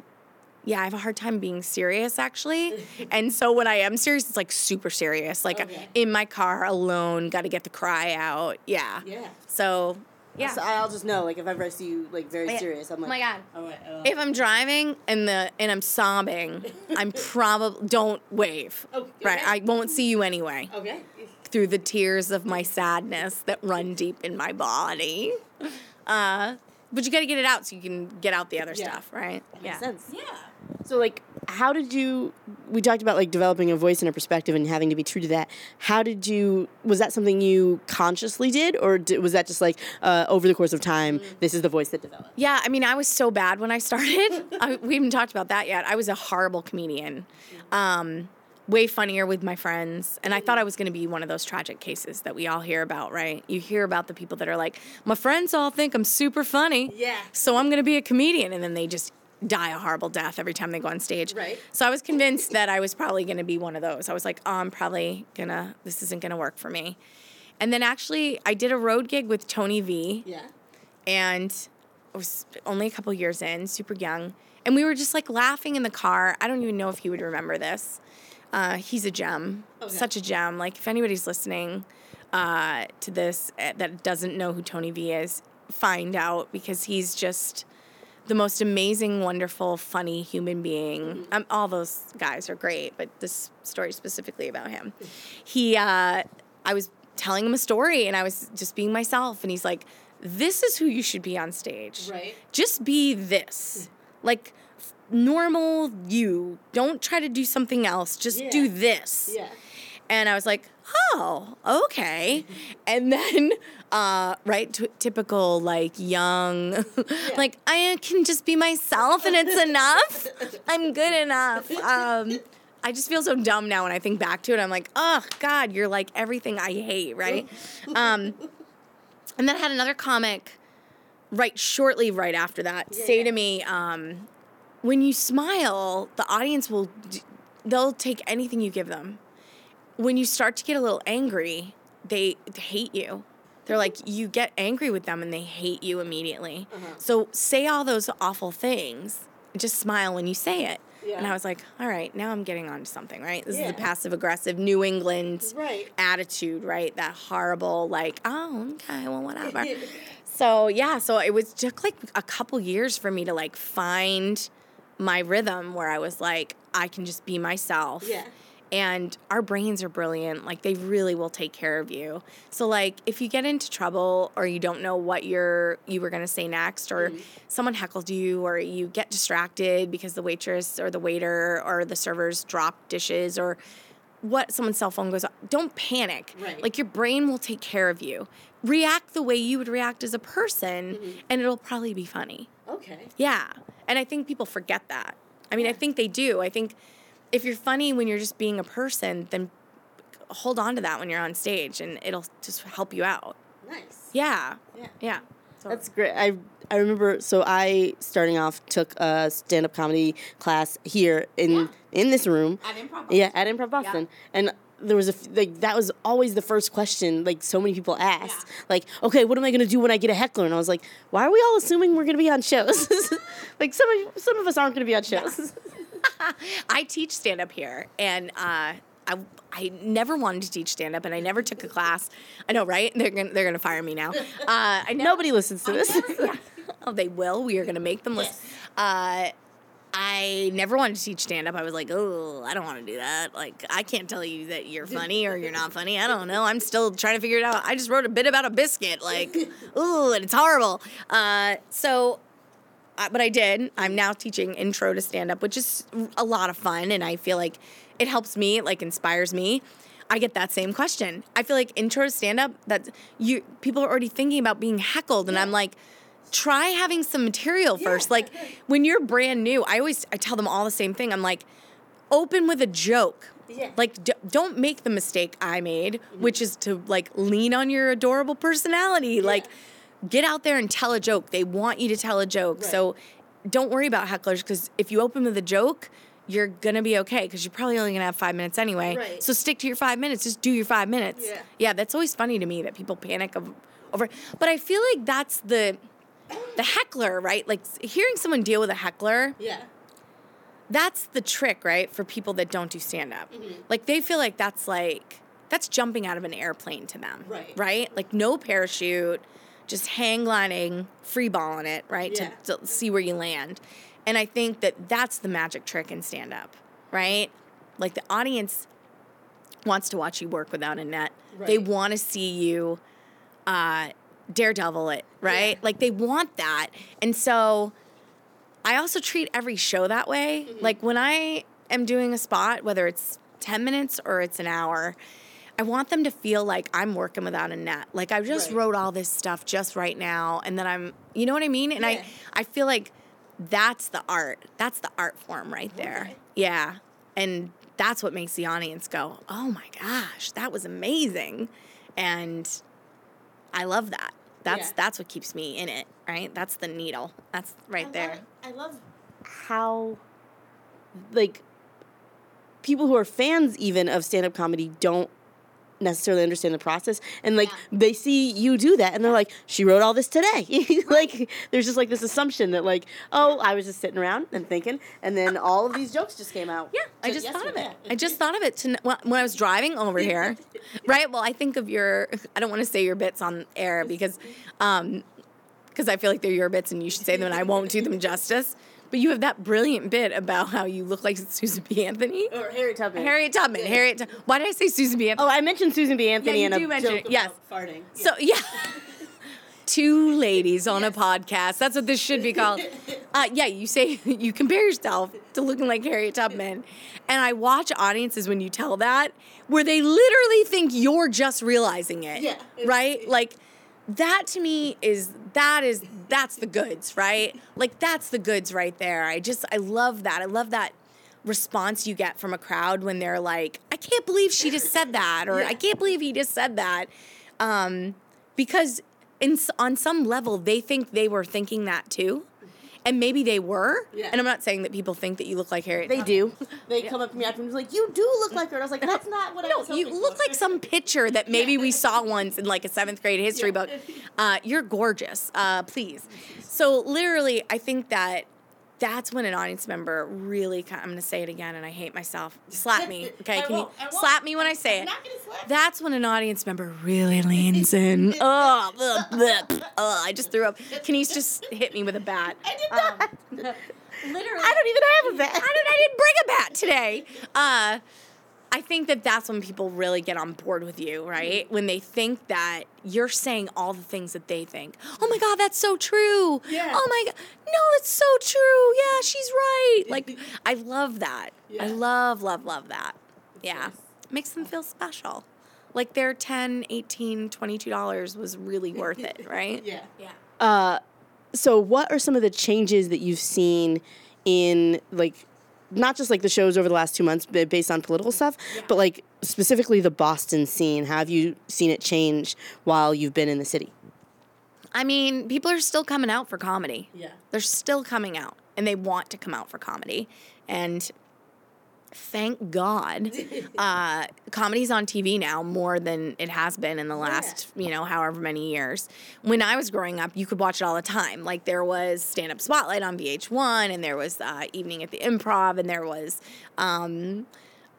yeah, I have a hard time being serious actually. and so when I am serious, it's like super serious. Like Okay. in my car alone, got to get the cry out. Yeah. Yeah. So, yeah. So I'll just know, like, if ever I see you like very Yeah. serious, I'm like, Oh my God. right, uh, if I'm driving and the and I'm sobbing, I'm probably don't wave. Oh, Right. I won't see you anyway. okay. Through the tears of my sadness that run deep in my body. Uh, but you got to get it out so you can get out the other Yeah. stuff, right? Makes sense. Yeah. So, like, how did you? We talked about like developing a voice and a perspective and having to be true to that. How did you? Was that something you consciously did, or did, was that just like uh, over the course of time? This is the voice that developed. Yeah, I mean, I was so bad when I started. I, we haven't talked about that yet. I was a horrible comedian. Um, way funnier with my friends. And I thought I was going to be one of those tragic cases that we all hear about, right? You hear about the people that are like, my friends all think I'm super funny. Yeah. So I'm going to be a comedian. And then they just die a horrible death every time they go on stage. Right. So I was convinced that I was probably going to be one of those. I was like, oh, I'm probably going to, this isn't going to work for me. And then actually, I did a road gig with Tony V Yeah. and I was only a couple years in, super young, and we were just like laughing in the car. I don't even know if he would remember this. Uh, he's a gem, Okay. such a gem. Like if anybody's listening uh, to this uh, that doesn't know who Tony V is, find out because he's just the most amazing, wonderful, funny human being. Um, all those guys are great, but this story specifically about him. He, uh, I was telling him a story, and I was just being myself, and he's like, "This is who you should be on stage. Right. Just be this, like." Normal you. Don't try to do something else. Just Yeah. do this. Yeah. And I was like, oh, okay. and then, uh, right, t- typical like young, like I can just be myself and it's enough. I'm good enough. Um, I just feel so dumb now when I think back to it. I'm like, oh God, you're like everything I hate, right? Um, and then I had another comic right shortly right after that say to me, um, when you smile, the audience will they'll take anything you give them. When you start to get a little angry, they hate you. They're like you get angry with them and they hate you immediately. Mm-hmm. So say all those awful things. Just smile when you say it. And I was like, all right, now I'm getting onto something, right? This is the passive aggressive New England Right. attitude, right? That horrible, like, oh, okay, well, whatever. so yeah, so it was took like a couple years for me to like find my rhythm where I was like, I can just be myself. Yeah. And our brains are brilliant. Like they really will take care of you. So like if you get into trouble or you don't know what you're you were gonna say next, or mm-hmm. someone heckled you, or you get distracted because the waitress or the waiter or the servers drop dishes or what someone's cell phone goes off, don't panic. Right. Like your brain will take care of you. React the way you would react as a person, mm-hmm. and it'll probably be funny. Okay. Yeah. And I think people forget that. I mean, I think they do. I think if you're funny when you're just being a person, then hold on to that when you're on stage and it'll just help you out. Nice. Yeah. Yeah. Yeah. So That's great. I I remember. So I starting off took a stand up comedy class here in Yeah. in this room. At Improv Yeah, at Improv Boston, and there was a like that was always the first question like so many people asked Yeah. like okay what am i going to do when i get a heckler and i was like why are we all assuming we're going to be on shows like some of some of us aren't going to be on shows I teach stand up here and uh I, I never wanted to teach stand up and I never took a class. I know, right? They're gonna they're gonna fire me now. Uh, I never, nobody listens to this yeah. Oh, they will. We are going to make them listen. Uh, I never wanted to teach stand up. I was like, oh, I don't want to do that. Like, I can't tell you that you're funny or you're not funny. I don't know. I'm still trying to figure it out. I just wrote a bit about a biscuit. Like, ooh, and it's horrible. Uh, so, uh, but I did. I'm now teaching intro to stand up, which is a lot of fun. And I feel like it helps me, it, like, inspires me. I get that same question. I feel like intro to stand up that you people are already thinking about being heckled, and I'm like, try having some material first. Like when you're brand new, I always I tell them all the same thing. I'm like, open with a joke. Yeah. Like d- don't make the mistake I made, mm-hmm. which is to like lean on your adorable personality. Like get out there and tell a joke. They want you to tell a joke. So don't worry about hecklers because if you open with a joke, you're gonna be okay because you're probably only gonna have five minutes anyway. Right. So stick to your five minutes. Just do your five minutes. Yeah. Yeah, that's always funny to me that people panic of, over. But I feel like that's the the heckler, right? Like hearing someone deal with a heckler, Yeah. that's the trick, right? For people that don't do stand up. Mm-hmm. Like they feel like that's like that's jumping out of an airplane to them. Right. Right? Like no parachute, just hang gliding, free balling it, right? Yeah. To, to see where you land. And I think that that's the magic trick in stand up, right? Like the audience wants to watch you work without a net. They want to see you uh, daredevil it, right? Yeah. Like they want that. And so I also treat every show that way. Mm-hmm. Like when I am doing a spot, whether it's 10 minutes or it's an hour, I want them to feel like I'm working without a net. Like I just Right. wrote all this stuff just right now and then I'm you know what I mean? And Yeah. I I feel like that's the art. That's the art form right there. Okay. Yeah. And that's what makes the audience go, "Oh my gosh, that was amazing." And I love that. That's Yeah. that's what keeps me in it, right? That's the needle. That's right I there. Love, I love how, like, people who are fans even of stand up comedy don't necessarily understand the process and like they see you do that and they're like she wrote all this today like there's just like this assumption that like oh i was just sitting around and thinking and then all of these jokes just came out Yeah, I just thought of it. I just thought of it to, when when I was driving over here, right? Well, I think of your. I don't want to say your bits on air because, um, because I feel like they're your bits and you should say them, and I won't do them justice. But you have that brilliant bit about how you look like Susan B. Anthony. or harriet tubman Harriet Tubman. Harriet. Tub- Why did I say Susan B. Anthony? oh i mentioned susan b anthony you and a mention joke it, yes. about farting So yeah. Two ladies on a podcast. That's what this should be called. Uh, yeah, you say you compare yourself to looking like Harriet Tubman, and I watch audiences when you tell that where they literally think you're just realizing it. Yeah, Right. Like that to me is that is that's the goods, right? Like that's the goods right there. I just I love that. I love that response you get from a crowd when they're like, I can't believe she just said that, or. I can't believe he just said that. Um, because in, on some level, they think they were thinking that too. And maybe they were. Yeah. And I'm not saying that people think that you look like Harriet. They do. They come up to me after afterwards like, "You do look like her." And I was like, "That's not what I No, was." you look for." like some picture that maybe we saw once in like a seventh grade history book. Uh, you're gorgeous. Uh, please. So literally, I think that that's when an audience member really. I'm going to say it again, and I hate myself. Slap me, okay? I Can you won't, I won't. slap me when I say it? not gonna slap. That's when an audience member really leans in. Oh, ugh, bleh, ugh, I just threw up. Can you just hit me with a bat? I did Um, not. Literally. I don't even have a bat. I didn't, I didn't bring a bat today. Uh, I think that that's when people really get on board with you, right? When they think that you're saying all the things that they think. Oh my God, that's so true. Yeah. Oh my God, no, it's so true. Yeah, she's right. Like, I love that. Yeah. I love, love, love that. Yeah. Makes them feel special. Like their 10 18 $22 was really worth it, right? Yeah. Yeah. Uh, so what are some of the changes that you've seen in like not just like the shows over the last two months based on political stuff but like specifically the boston scene have you seen it change while you've been in the city I mean, people are still coming out for comedy. Yeah. They're still coming out and they want to come out for comedy. And thank God, uh, comedy's on TV now more than it has been in the last, you know, however many years. When I was growing up, you could watch it all the time. Like there was Stand Up Spotlight on VH1 and there was uh, Evening at the Improv and there was, um,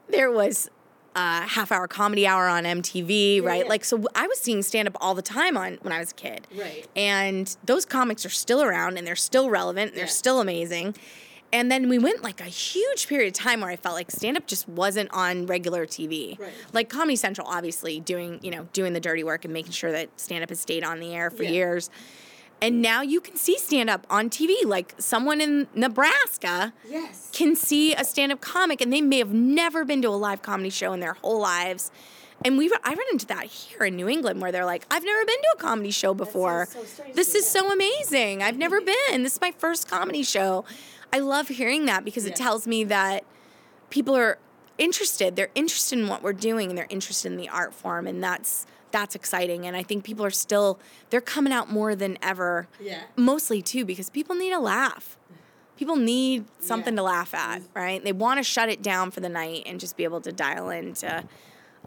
there was uh, half hour comedy hour on MTV, right? yeah. Like, so I was seeing stand up all the time on when I was a kid. Right. And those comics are still around and they're still relevant, and they're still amazing. And then we went like a huge period of time where I felt like stand up just wasn't on regular TV. Right. Like Comedy Central, obviously doing you know doing the dirty work and making sure that stand up has stayed on the air for Yeah. years. And now you can see stand up on TV. Like someone in Nebraska Yes. can see a stand up comic and they may have never been to a live comedy show in their whole lives. And we I run into that here in New England where they're like, I've never been to a comedy show before. so this is so amazing. I've never been. This is my first comedy show. I love hearing that because it tells me that people are interested. They're interested in what we're doing and they're interested in the art form and that's that's exciting and I think people are still they're coming out more than ever. Yeah. Mostly too because people need a laugh. People need something Yeah. to laugh at, mm. right? They want to shut it down for the night and just be able to dial into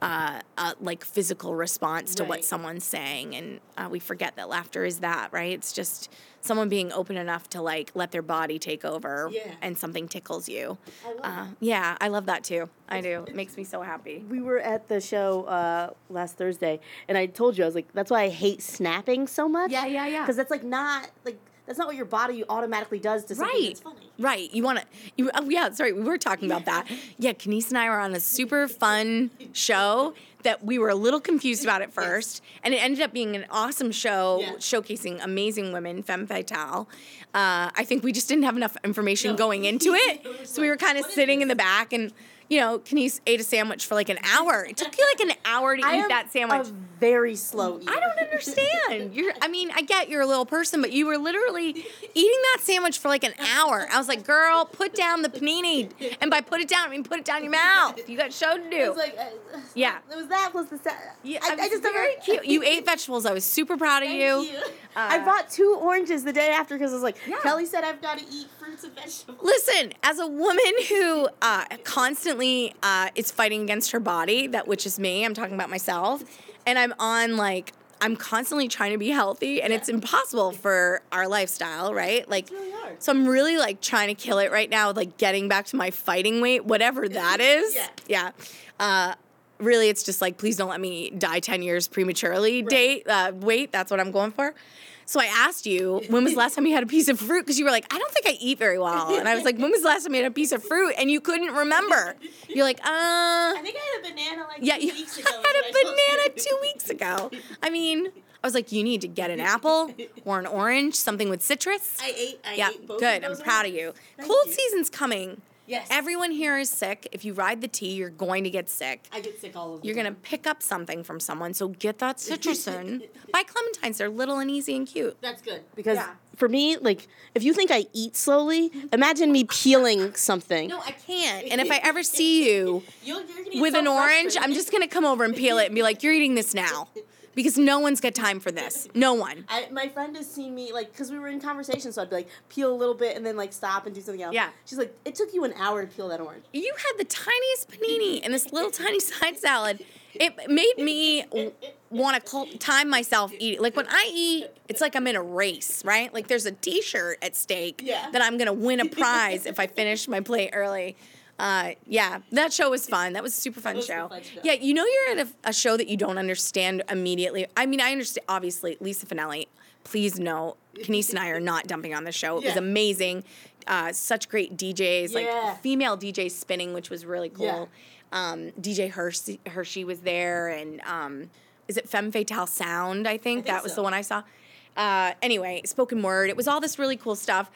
uh, uh, like physical response to what someone's saying, and uh, we forget that laughter is that, right? It's just someone being open enough to like let their body take over, Yeah. and something tickles you. I love Uh, yeah, I love that too. I do. It makes me so happy. we were at the show uh, last Thursday, and I told you I was like, that's why I hate snapping so much. Yeah, yeah, yeah. Because that's like not like that's not what your body automatically does to something Right. that's funny. Right. You want to, you, oh, yeah, sorry, we were talking about that. Yeah, Kenice and I were on a super fun show that we were a little confused about at first. And it ended up being an awesome show Yeah. showcasing amazing women, femme fatale. Uh, I think we just didn't have enough information No. going into it. It so we were kind of sitting in the back and, you know, Kenice ate a sandwich for like an hour. It took you like an hour to I eat that sandwich. Very slow eater. I don't understand. You're I mean, I get you're a little person, but you were literally eating that sandwich for like an hour. I was like, girl, put down the panini. And by put it down, I mean put it down your mouth. You got show to It do. was like, uh, Yeah. It was that plus the sa- yeah, I, I just never- very cute. You ate vegetables. I was super proud of Thank you. you. I Uh, bought two oranges the day after because I was like, Yeah. Kelly said I've got to eat fruits and vegetables. Listen, as a woman who uh, constantly uh, is fighting against her body, that which is me, I'm talking about myself, and I'm on like I'm constantly trying to be healthy, and it's impossible for our lifestyle, right? Like, really so I'm really like trying to kill it right now, with, like getting back to my fighting weight, whatever that is. Yeah. yeah. Uh, really, it's just like please don't let me die ten years prematurely. Date, uh, wait, that's what I'm going for. So I asked you, when was the last time you had a piece of fruit? Because you were like, I don't think I eat very well. And I was like, when was the last time you had a piece of fruit? And you couldn't remember. You're like, uh. I think I had a banana like Yeah, two you weeks had ago. I a banana two weeks ago. I mean, I was like, you need to get an apple or an orange, something with citrus. I ate. I yeah, ate both good. I'm proud of you. Thank Cold you. season's coming. Yes. Everyone here is sick. If you ride the T, you're going to get sick. I get sick all of the You're gonna pick up something from someone, so get that citrusin. Buy clementines; they're little and easy and cute. That's good because Yeah. for me, like, if you think I eat slowly, mm-hmm. imagine me peeling something. No, I can't. And if I ever see you You're, you're with so an orange. I'm just gonna come over and peel it and be like, "You're eating this now," because no one's got time for this. No one. I, my friend has seen me like because we were in conversation, so I'd be like peel a little bit and then like stop and do something else. Yeah. She's like, it took you an hour to peel that orange. You had the tiniest panini and this little tiny side salad. It made me want to time myself eating. Like when I eat, it's like I'm in a race, right? Like there's a T-shirt at stake Yeah. that I'm gonna win a prize if I finish my plate early. Uh, yeah, that show was fun. That was a super fun was show. fun show. Yeah, you know you're at a, a show that you don't understand immediately. I mean, I understand. Obviously, Lisa Finelli. Please know, Kenice and I are not dumping on the show. It was amazing. Uh, such great DJs, Yeah. like female DJs spinning, which was really cool. Yeah. Um, DJ Hershey, Hershey was there, and um, is it Femme Fatale Sound? I think, think that was so. the one I saw. Uh, anyway, spoken word. It was all this really cool stuff.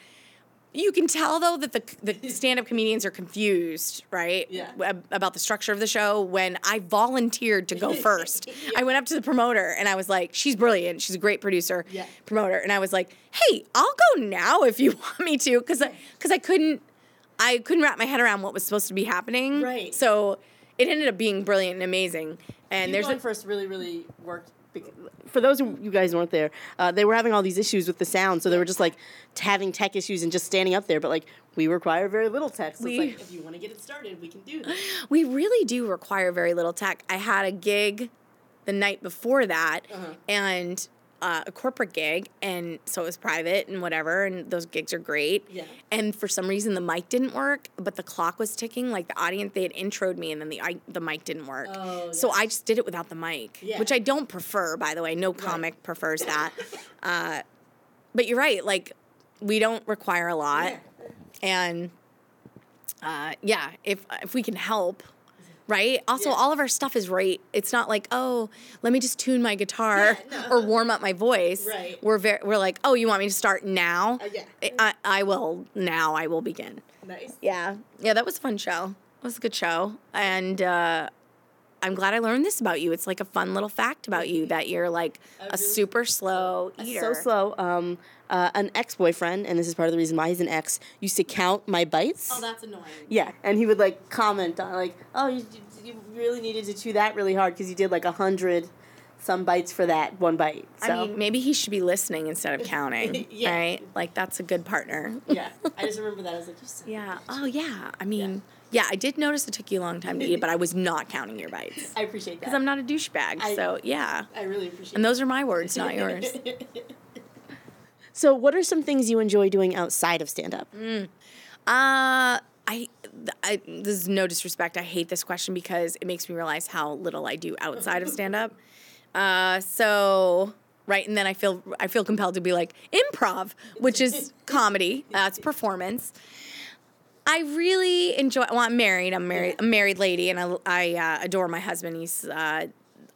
You can tell though that the the stand up comedians are confused, right? Yeah. ab- About the structure of the show. When I volunteered to go first, I went up to the promoter and I was like, "She's brilliant. She's a great producer, Yeah. promoter." And I was like, "Hey, I'll go now if you want me to," because because I couldn't I couldn't wrap my head around what was supposed to be happening. Right. So it ended up being brilliant and amazing. And You there's going a, first really really worked. For those of you guys who weren't there, uh, they were having all these issues with the sound, so they were just like t- having tech issues and just standing up there. But like we require very little tech, so We- it's like if you want to get it started, we can do that. we really do require very little tech. I had a gig the night before that, Uh-huh. and uh, a corporate gig, and so it was private and whatever, and those gigs are great. Yeah. And for some reason, the mic didn't work, but the clock was ticking. Like the audience, they had introed me, and then the I, the mic didn't work. Oh, so I just did it without the mic, Yeah. which I don't prefer, by the way. No comic prefers that. Uh, but you're right. Like we don't require a lot, Yeah. and uh, yeah, if if we can help, right? Also, Yeah. all of our stuff is right. It's not like oh, let me just tune my guitar Yeah, no. or warm up my voice. Right. We're very we're like oh, you want me to start now? Uh, yeah. I, I will now. I will begin. Nice. Yeah, yeah, that was a fun show. It was a good show, and uh, I'm glad I learned this about you. It's like a fun little fact about you that you're like a, really- super slow eater. So slow. Um, uh, an ex-boyfriend, and this is part of the reason why he's an ex, used to count my bites. Oh, that's annoying. Yeah, and he would like comment on like, oh, you, you really needed to chew that really hard because you did like a hundred some bites for that one bite. So I mean, maybe he should be listening instead of counting, Yeah. right? Like that's a good partner. yeah, I just remember that. I was like, you son of a Yeah. Oh, yeah. I mean, yeah. I did notice it took you a long time to eat, but I was not counting your bites I appreciate that. because I'm not a douchebag. I- so yeah. I really appreciate. And those are my words, not yours. So, what are some things you enjoy doing outside of stand up? Uh, I, I, this is no disrespect. I hate this question because it makes me realize how little I do outside of stand up. Uh, so right, and then I feel I feel compelled to be like improv, which is comedy. That's performance. I really enjoy. Well, I'm married. I'm married. I'm a married lady, and I I uh, adore my husband. He's uh,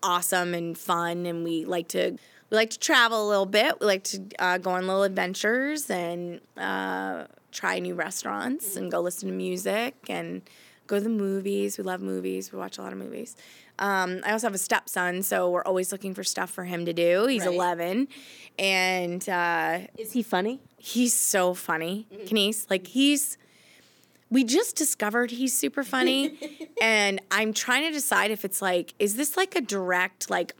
awesome and fun, and we like to we like to travel a little bit. We like to uh, go on little adventures and uh, try new restaurants and go listen to music and go to the movies. We love movies. We watch a lot of movies. Um, I also have a stepson, so we're always looking for stuff for him to do. He's Right. 11, and uh, Is he funny? he's so funny, Kenice. Like he's. We just discovered he's super funny, and I'm trying to decide if it's like, is this like a direct like?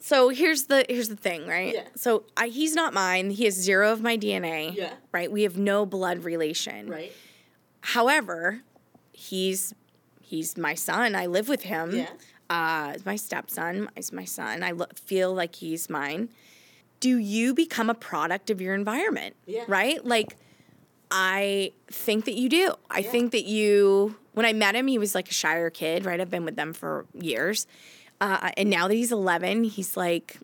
So here's the here's the thing, right? Yeah. So I, he's not mine. He has zero of my DNA. Yeah. Right. We have no blood relation. Right. However, he's he's my son. I live with him. Yeah. Uh, my stepson is my son. I lo- feel like he's mine. Do you become a product of your environment? Yeah. Right? Like, I think that you do. I think that you, when I met him, he was like a shyer kid, right? I've been with them for years. Uh, and now that he's 11, he's like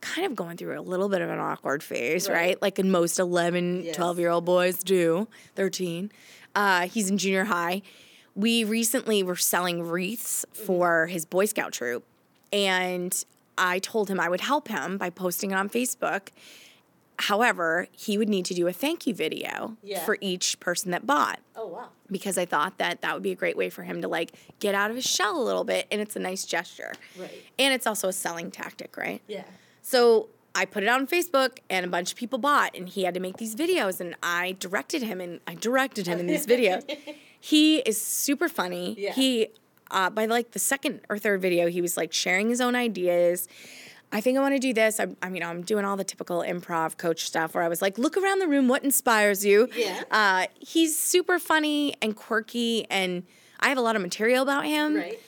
kind of going through a little bit of an awkward phase, right? Right. Like in most 11, Yes. 12 year old boys do, 13. Uh, he's in junior high. We recently were selling wreaths for his Boy Scout troop. And I told him I would help him by posting it on Facebook. However, he would need to do a thank you video Yeah. for each person that bought Oh wow. because I thought that that would be a great way for him to like get out of his shell a little bit and it's a nice gesture. Right. And it's also a selling tactic, right? Yeah. So I put it on Facebook and a bunch of people bought and he had to make these videos and I directed him and I directed him in these videos. he is super funny. Yeah. He uh, by like the second or third video he was like sharing his own ideas. I think I want to do this. I'm, I'm, you know, I'm doing all the typical improv coach stuff where I was like, look around the room, what inspires you? Yeah. Uh, he's super funny and quirky, and I have a lot of material about him Right.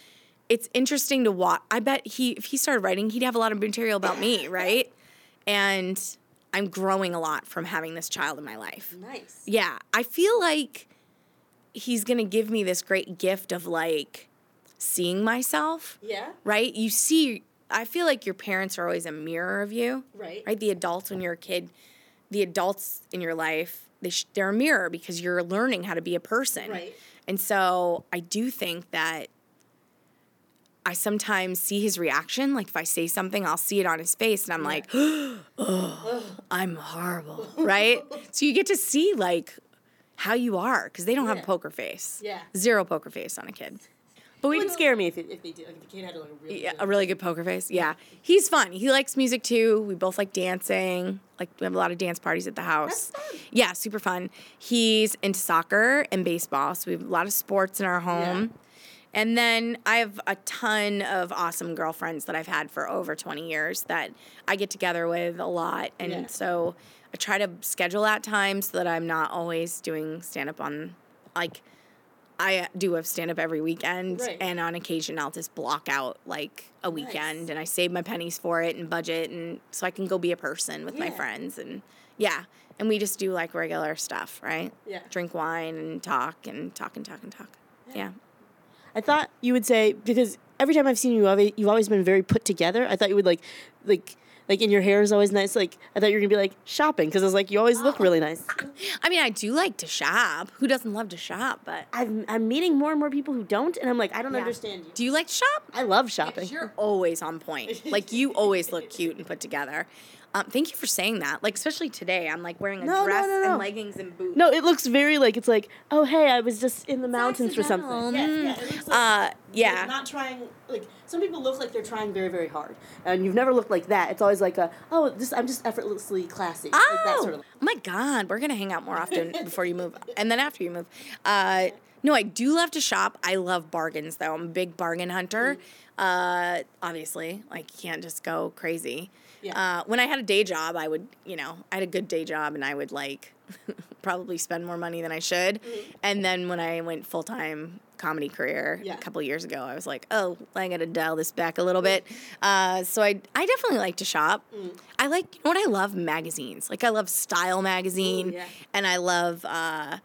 it's interesting to watch. I bet he if he started writing, he'd have a lot of material about me, right? And I'm growing a lot from having this child in my life. Nice. Yeah, I feel like he's going to give me this great gift of like seeing myself, Yeah. right? You see I feel like your parents are always a mirror of you. Right. Right? The adults when you're a kid, the adults in your life, they sh- they're a mirror because you're learning how to be a person. Right. And so I do think that I sometimes see his reaction. Like if I say something, I'll see it on his face, and I'm like, "Oh, I'm horrible," right? so you get to see like how you are because they don't have a poker face. Yeah. zero poker face on a kid. But It would scare me if, it, if they did. Like if the kid had like a really yeah, good- a really good poker face. Yeah. He's fun. He likes music too. We both like dancing. Like we have a lot of dance parties at the house. That's fun. Yeah, super fun. He's into soccer and baseball. So we have a lot of sports in our home. And then I have a ton of awesome girlfriends that I've had for over 20 years that I get together with a lot. And Yeah. so I try to schedule that time so that I'm not always doing stand up on like I do have stand up every weekend, Right. and on occasion I'll just block out like a weekend, and I save my pennies for it and budget, and so I can go be a person with my friends, and yeah, and we just do like regular stuff, right? Yeah. Drink wine and talk and talk and talk and talk. Yeah. I thought you would say because every time I've seen you, you've always been very put together. I thought you would like, like Like, and your hair is always nice. Like, I thought you were gonna be like shopping because I was like, you always look really nice. I mean, I do like to shop. Who doesn't love to shop? But I'm, I'm meeting more and more people who don't, and I'm like, I don't Yeah. understand you. do you like to shop? I love shopping. You're always on point. Like you always look cute and put together. Um, thank you for saying that. Like especially today, I'm like wearing a No, no, dress no, no. and leggings and boots. No, it looks very like it's like, oh hey, I was just in the mountains for something. accidental. Yeah, Mm. it looks Uh, yeah. not trying like some people look like they're trying very very hard, and you've never looked like that. It's always like a oh, this I'm just effortlessly classy. Oh, like that sort of. my God, we're gonna hang out more often before you move, and then after you move. Uh, no, I do love to shop. I love bargains, though. I'm a big bargain hunter. Uh, obviously, like you can't just go crazy. Yeah. Uh, when I had a day job, I would, you know, I had a good day job, and I would like probably spend more money than I should. And then when I went full time comedy career Yeah. a couple years ago, I was like, oh, I got to dial this back a little bit. Uh, so I, I definitely like to shop. I like, you know what I love? Magazines. Like I love Style magazine, yeah. and I love uh,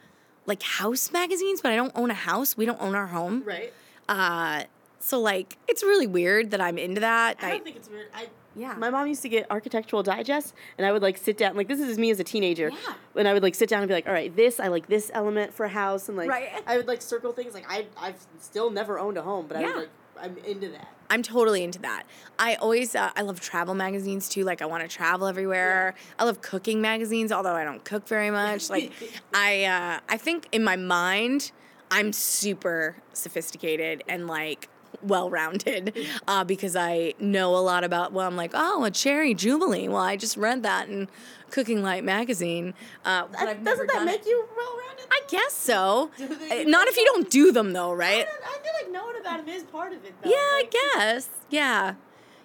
like house magazines. But I don't own a house. We don't own our home. Right. Uh, so like, it's really weird that I'm into that. I don't think it's weird. I Yeah. My mom used to get Architectural Digest, and I would like sit down. Like this is me as a teenager. Yeah. And I would like sit down and be like, all right, this I like this element for a house, and like Right. I would like circle things. Like I I've still never owned a home, but I Yeah. was like I'm into that. I'm totally into that. I always uh, I love travel magazines too. Like I want to travel everywhere. I love cooking magazines, although I don't cook very much. Like I uh, I think in my mind I'm super sophisticated and like well-rounded uh, because I know a lot about. Well, I'm like, oh, a cherry jubilee. Well, I just read that in Cooking Light magazine. Uh, Doesn't that make it. you well rounded? I guess so. Uh, Not if you don't do them though, right? don't- I feel like knowing about it is part of it. Though. Yeah, I guess. Yeah.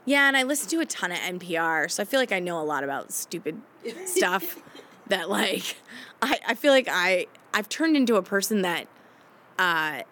Yeah, and I listen to a ton of NPR, so I feel like I know a lot about stupid stuff that like I, I feel like I I've turned into a person that uh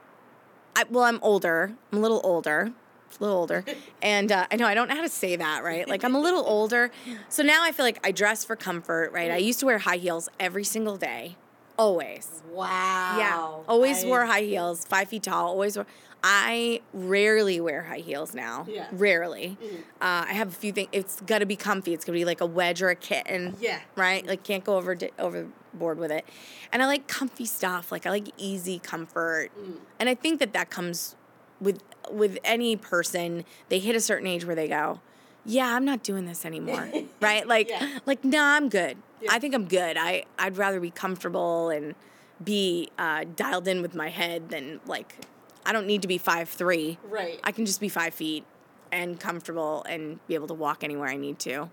I well I'm older. I'm a little older. A little older. And uh, I know I don't know how to say that, right? Like I'm a little older. So now I feel like I dress for comfort, right? I used to wear high heels every single day. Always. Wow. Yeah, always I- wore high heels, five feet tall. Always wore. I rarely wear high heels now. Yeah. Rarely. Mhm. Uh, I have a few things. It's got to be comfy. It's gonna be like a wedge or a kitten. Yeah. Right. Like can't go over, over overboard with it. And I like comfy stuff. Like I like easy comfort. Mm. And I think that that comes with with any person. They hit a certain age where they go, "Yeah, I'm not doing this anymore." right. Like Yeah. like nah, I'm good. Yeah. I think I'm good. I I'd rather be comfortable and be uh, dialed in with my head than like I don't need to be five three. Right. I can just be five feet and comfortable and be able to walk anywhere I need to.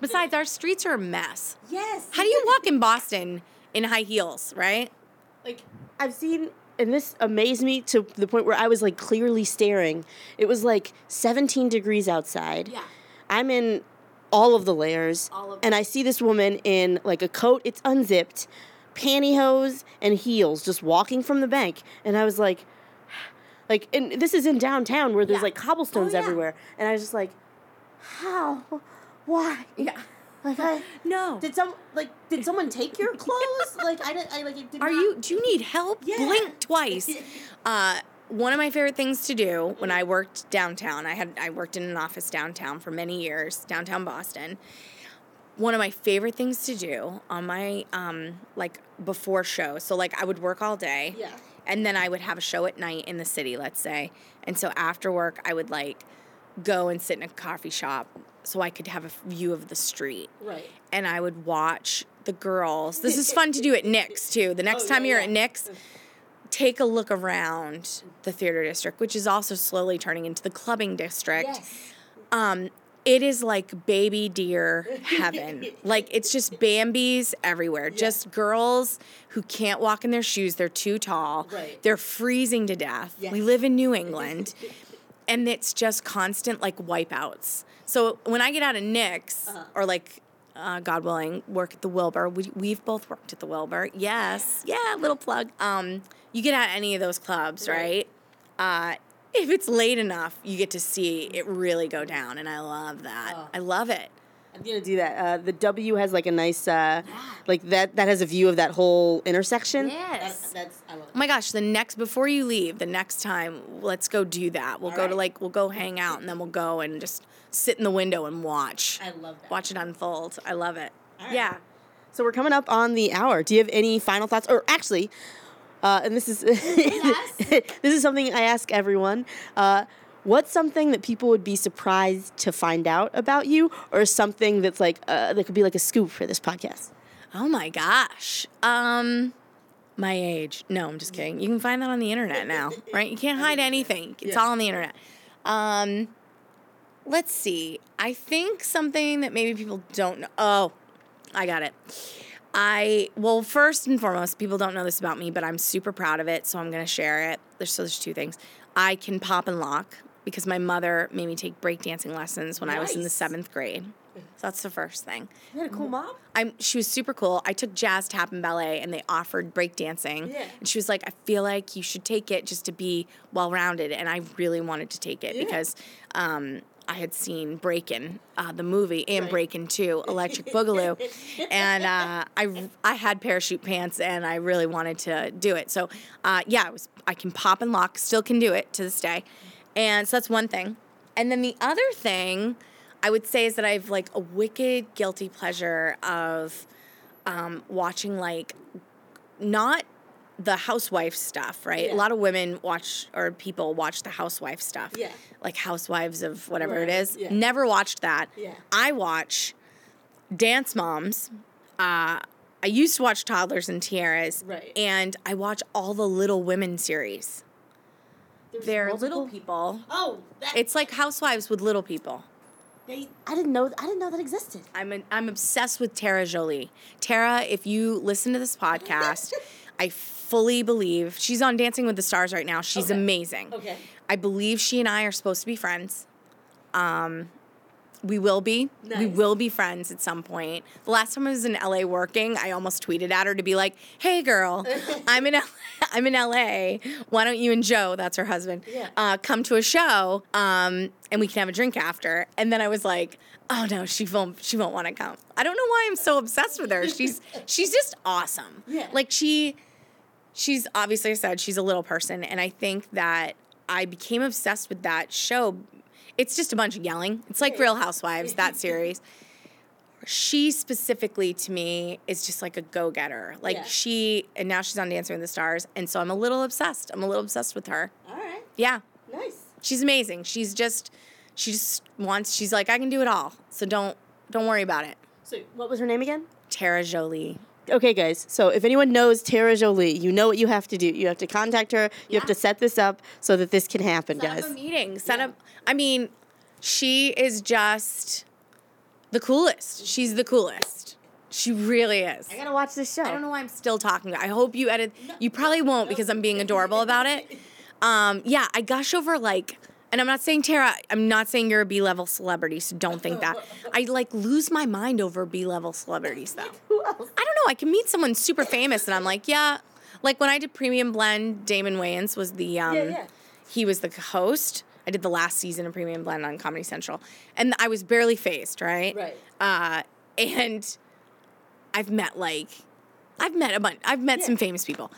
Besides, our streets are a mess. yes. How do you walk in Boston in high heels, right? like I've seen and this amazed me to the point where I was like clearly staring. It was like 17 degrees outside. Yeah. I'm in all of the layers All of and I see this woman in like a coat, it's unzipped, pantyhose and heels just walking from the bank and I was like like and this is in downtown where there's Yeah. like cobblestones Oh, yeah. everywhere and I was just like how why Yeah. like I No. did some like did someone take your clothes like I didn't I like it did Are not- you? Do you need help? Yeah. Blink twice. Uh, one of my favorite things to do when I worked downtown, I had I worked in an office downtown for many years, downtown Boston. One of my favorite things to do on my um, like before show, so like I would work all day, Yeah. And then I would have a show at night in the city, let's say, and so after work I would like go and sit in a coffee shop so I could have a view of the street Right. and I would watch the girls. This is fun to do at Nick's too. The next Oh, time yeah, you're yeah. at Nick's, take a look around the theater district, which is also slowly turning into the clubbing district. Yes. Um, it is like baby deer heaven. like it's just Bambies everywhere. Just girls who can't walk in their shoes. They're too tall. Right. They're freezing to death. We live in New England. and it's just constant like wipeouts. So when I get out of Nick's Uh-huh. or like uh, God willing, work at the Wilbur. We, we've both worked at the Wilbur. Yes. Yeah, little plug. Um, you get out any of those clubs, right? Right. Uh, if it's late enough, you get to see it really go down, and I love that. Oh. I love it. I'm gonna do that. Uh, the W has like a nice, uh, like that. That has a view of that whole intersection. Yes. That- that's I love. Oh my gosh, the next before you leave, the next time, let's go do that. We'll All go to like we'll go hang out and then we'll go and just sit in the window and watch. I love that. Watch it unfold. I love it. All right. Yeah. So we're coming up on the hour. Do you have any final thoughts? Or actually, uh, and this is this is something I ask everyone. Uh, what's something that people would be surprised to find out about you, or something that's like uh, that could be like a scoop for this podcast? Oh my gosh. Um my age. No, I'm just kidding. You can find that on the internet now, right? You can't hide anything. It's Yeah. all on the internet. Um let's see. I think something that maybe people don't know. Oh, I got it. I well, first and foremost, people don't know this about me, but I'm super proud of it, so I'm gonna share it. There's so there's two things. I can pop and lock because my mother made me take breakdancing lessons when I was in the seventh grade. So that's the first thing. You had a cool mom. I'm she was super cool. I took jazz, tap, and ballet, and they offered breakdancing. Yeah. And she was like, I feel like you should take it just to be well rounded. And I really wanted to take it Yeah. because um, I had seen Breakin', uh, the movie, and Right. Breakin' 2, Electric Boogaloo. and uh, I, I had parachute pants and I really wanted to do it. So, uh, yeah, it was, I can pop and lock, still can do it to this day. And so that's one thing. And then the other thing I would say is that I have like a wicked guilty pleasure of um, watching like not the housewife stuff, right? Yeah. A lot of women watch or people watch the housewife stuff. Yeah. Like housewives of whatever Right, it is. yeah. Never watched that. Yeah. I watch Dance Moms. Uh, I used to watch Toddlers and Tiaras. Right. And I watch all the Little Women series. They're little people. Oh, that, It's like housewives with little people. they, I didn't know. I didn't know that existed. I'm an, I'm obsessed with Terra Jolé. Terra, if you listen to this podcast, I fully believe she's on Dancing with the Stars right now. She's Okay. amazing. Okay. I believe she and I are supposed to be friends. Um, we will be. We will be friends at some point. The last time I was in LA working, I almost tweeted at her to be like, "Hey, girl, I'm in LA, I'm in LA. Why don't you and Joe, that's her husband, Yeah. uh, come to a show, um, and we can have a drink after?" And then I was like, "Oh no, she won't. She won't want to come. I don't know why I'm so obsessed with her. She's she's just awesome. Yeah. Like she." She's obviously I said she's a little person, and I think that I became obsessed with that show. It's just a bunch of yelling. It's like Real Housewives, that series. She specifically to me is just like a go getter. Like Yeah. she, and now she's on Dancing with the Stars, and so I'm a little obsessed. I'm a little obsessed with her. All right. Yeah, Nice. she's amazing. She's just, she just wants. She's like, I can do it all. So don't, don't worry about it. So, what was her name again? Terra Jolé. Okay, guys. So if anyone knows Terra Jolé, you know what you have to do. You have to contact her. You have to set this up so that this can happen, Set guys. up a meeting. Set Yeah. up. I mean, she is just the coolest. She's the coolest. She really is. I gotta watch this show. I don't know why I'm still talking I hope you edit. You probably won't because I'm being adorable about it. Um, yeah, I gush over like, and I'm not saying Terra. I'm not saying you're a B level celebrity, so don't think that. I like lose my mind over B level celebrities though. Who else? I don't know. I can meet someone super famous, and I'm like, yeah. Like when I did Premium Blend, Damon Wayans was the um, Yeah, yeah. he was the host. I did the last season of Premium Blend on Comedy Central, and I was barely fazed, right? Right. Uh, and I've met like, I've met a bunch. I've met Yeah. some famous people.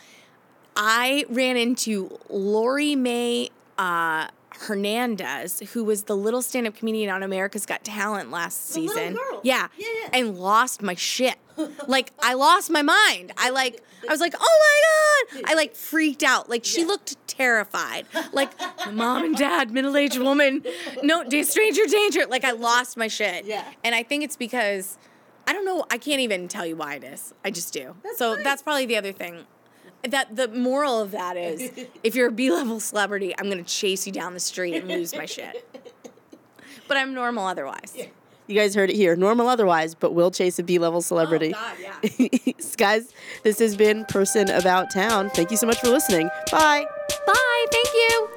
I ran into Lori Mae uh, Hernandez, who was the little stand-up comedian on America's Got Talent last The season. Yeah. Yeah, yeah. And lost my shit. like I lost my mind. I like I was like, "Oh my god." I like freaked out. Like she Yeah. looked terrified. Like mom and dad, middle-aged woman. No, stranger danger. Like I lost my shit. Yeah. And I think it's because I don't know, I can't even tell you why it is. I just do. That's so that's probably the other thing. That the moral of that is if you're a B-level celebrity, I'm going to chase you down the street and lose my shit. But I'm normal otherwise. You guys heard it here. Normal otherwise, but will chase a B level celebrity. Oh, God, yeah. guys, this has been Person About Town. Thank you so much for listening. Bye. Bye. Thank you.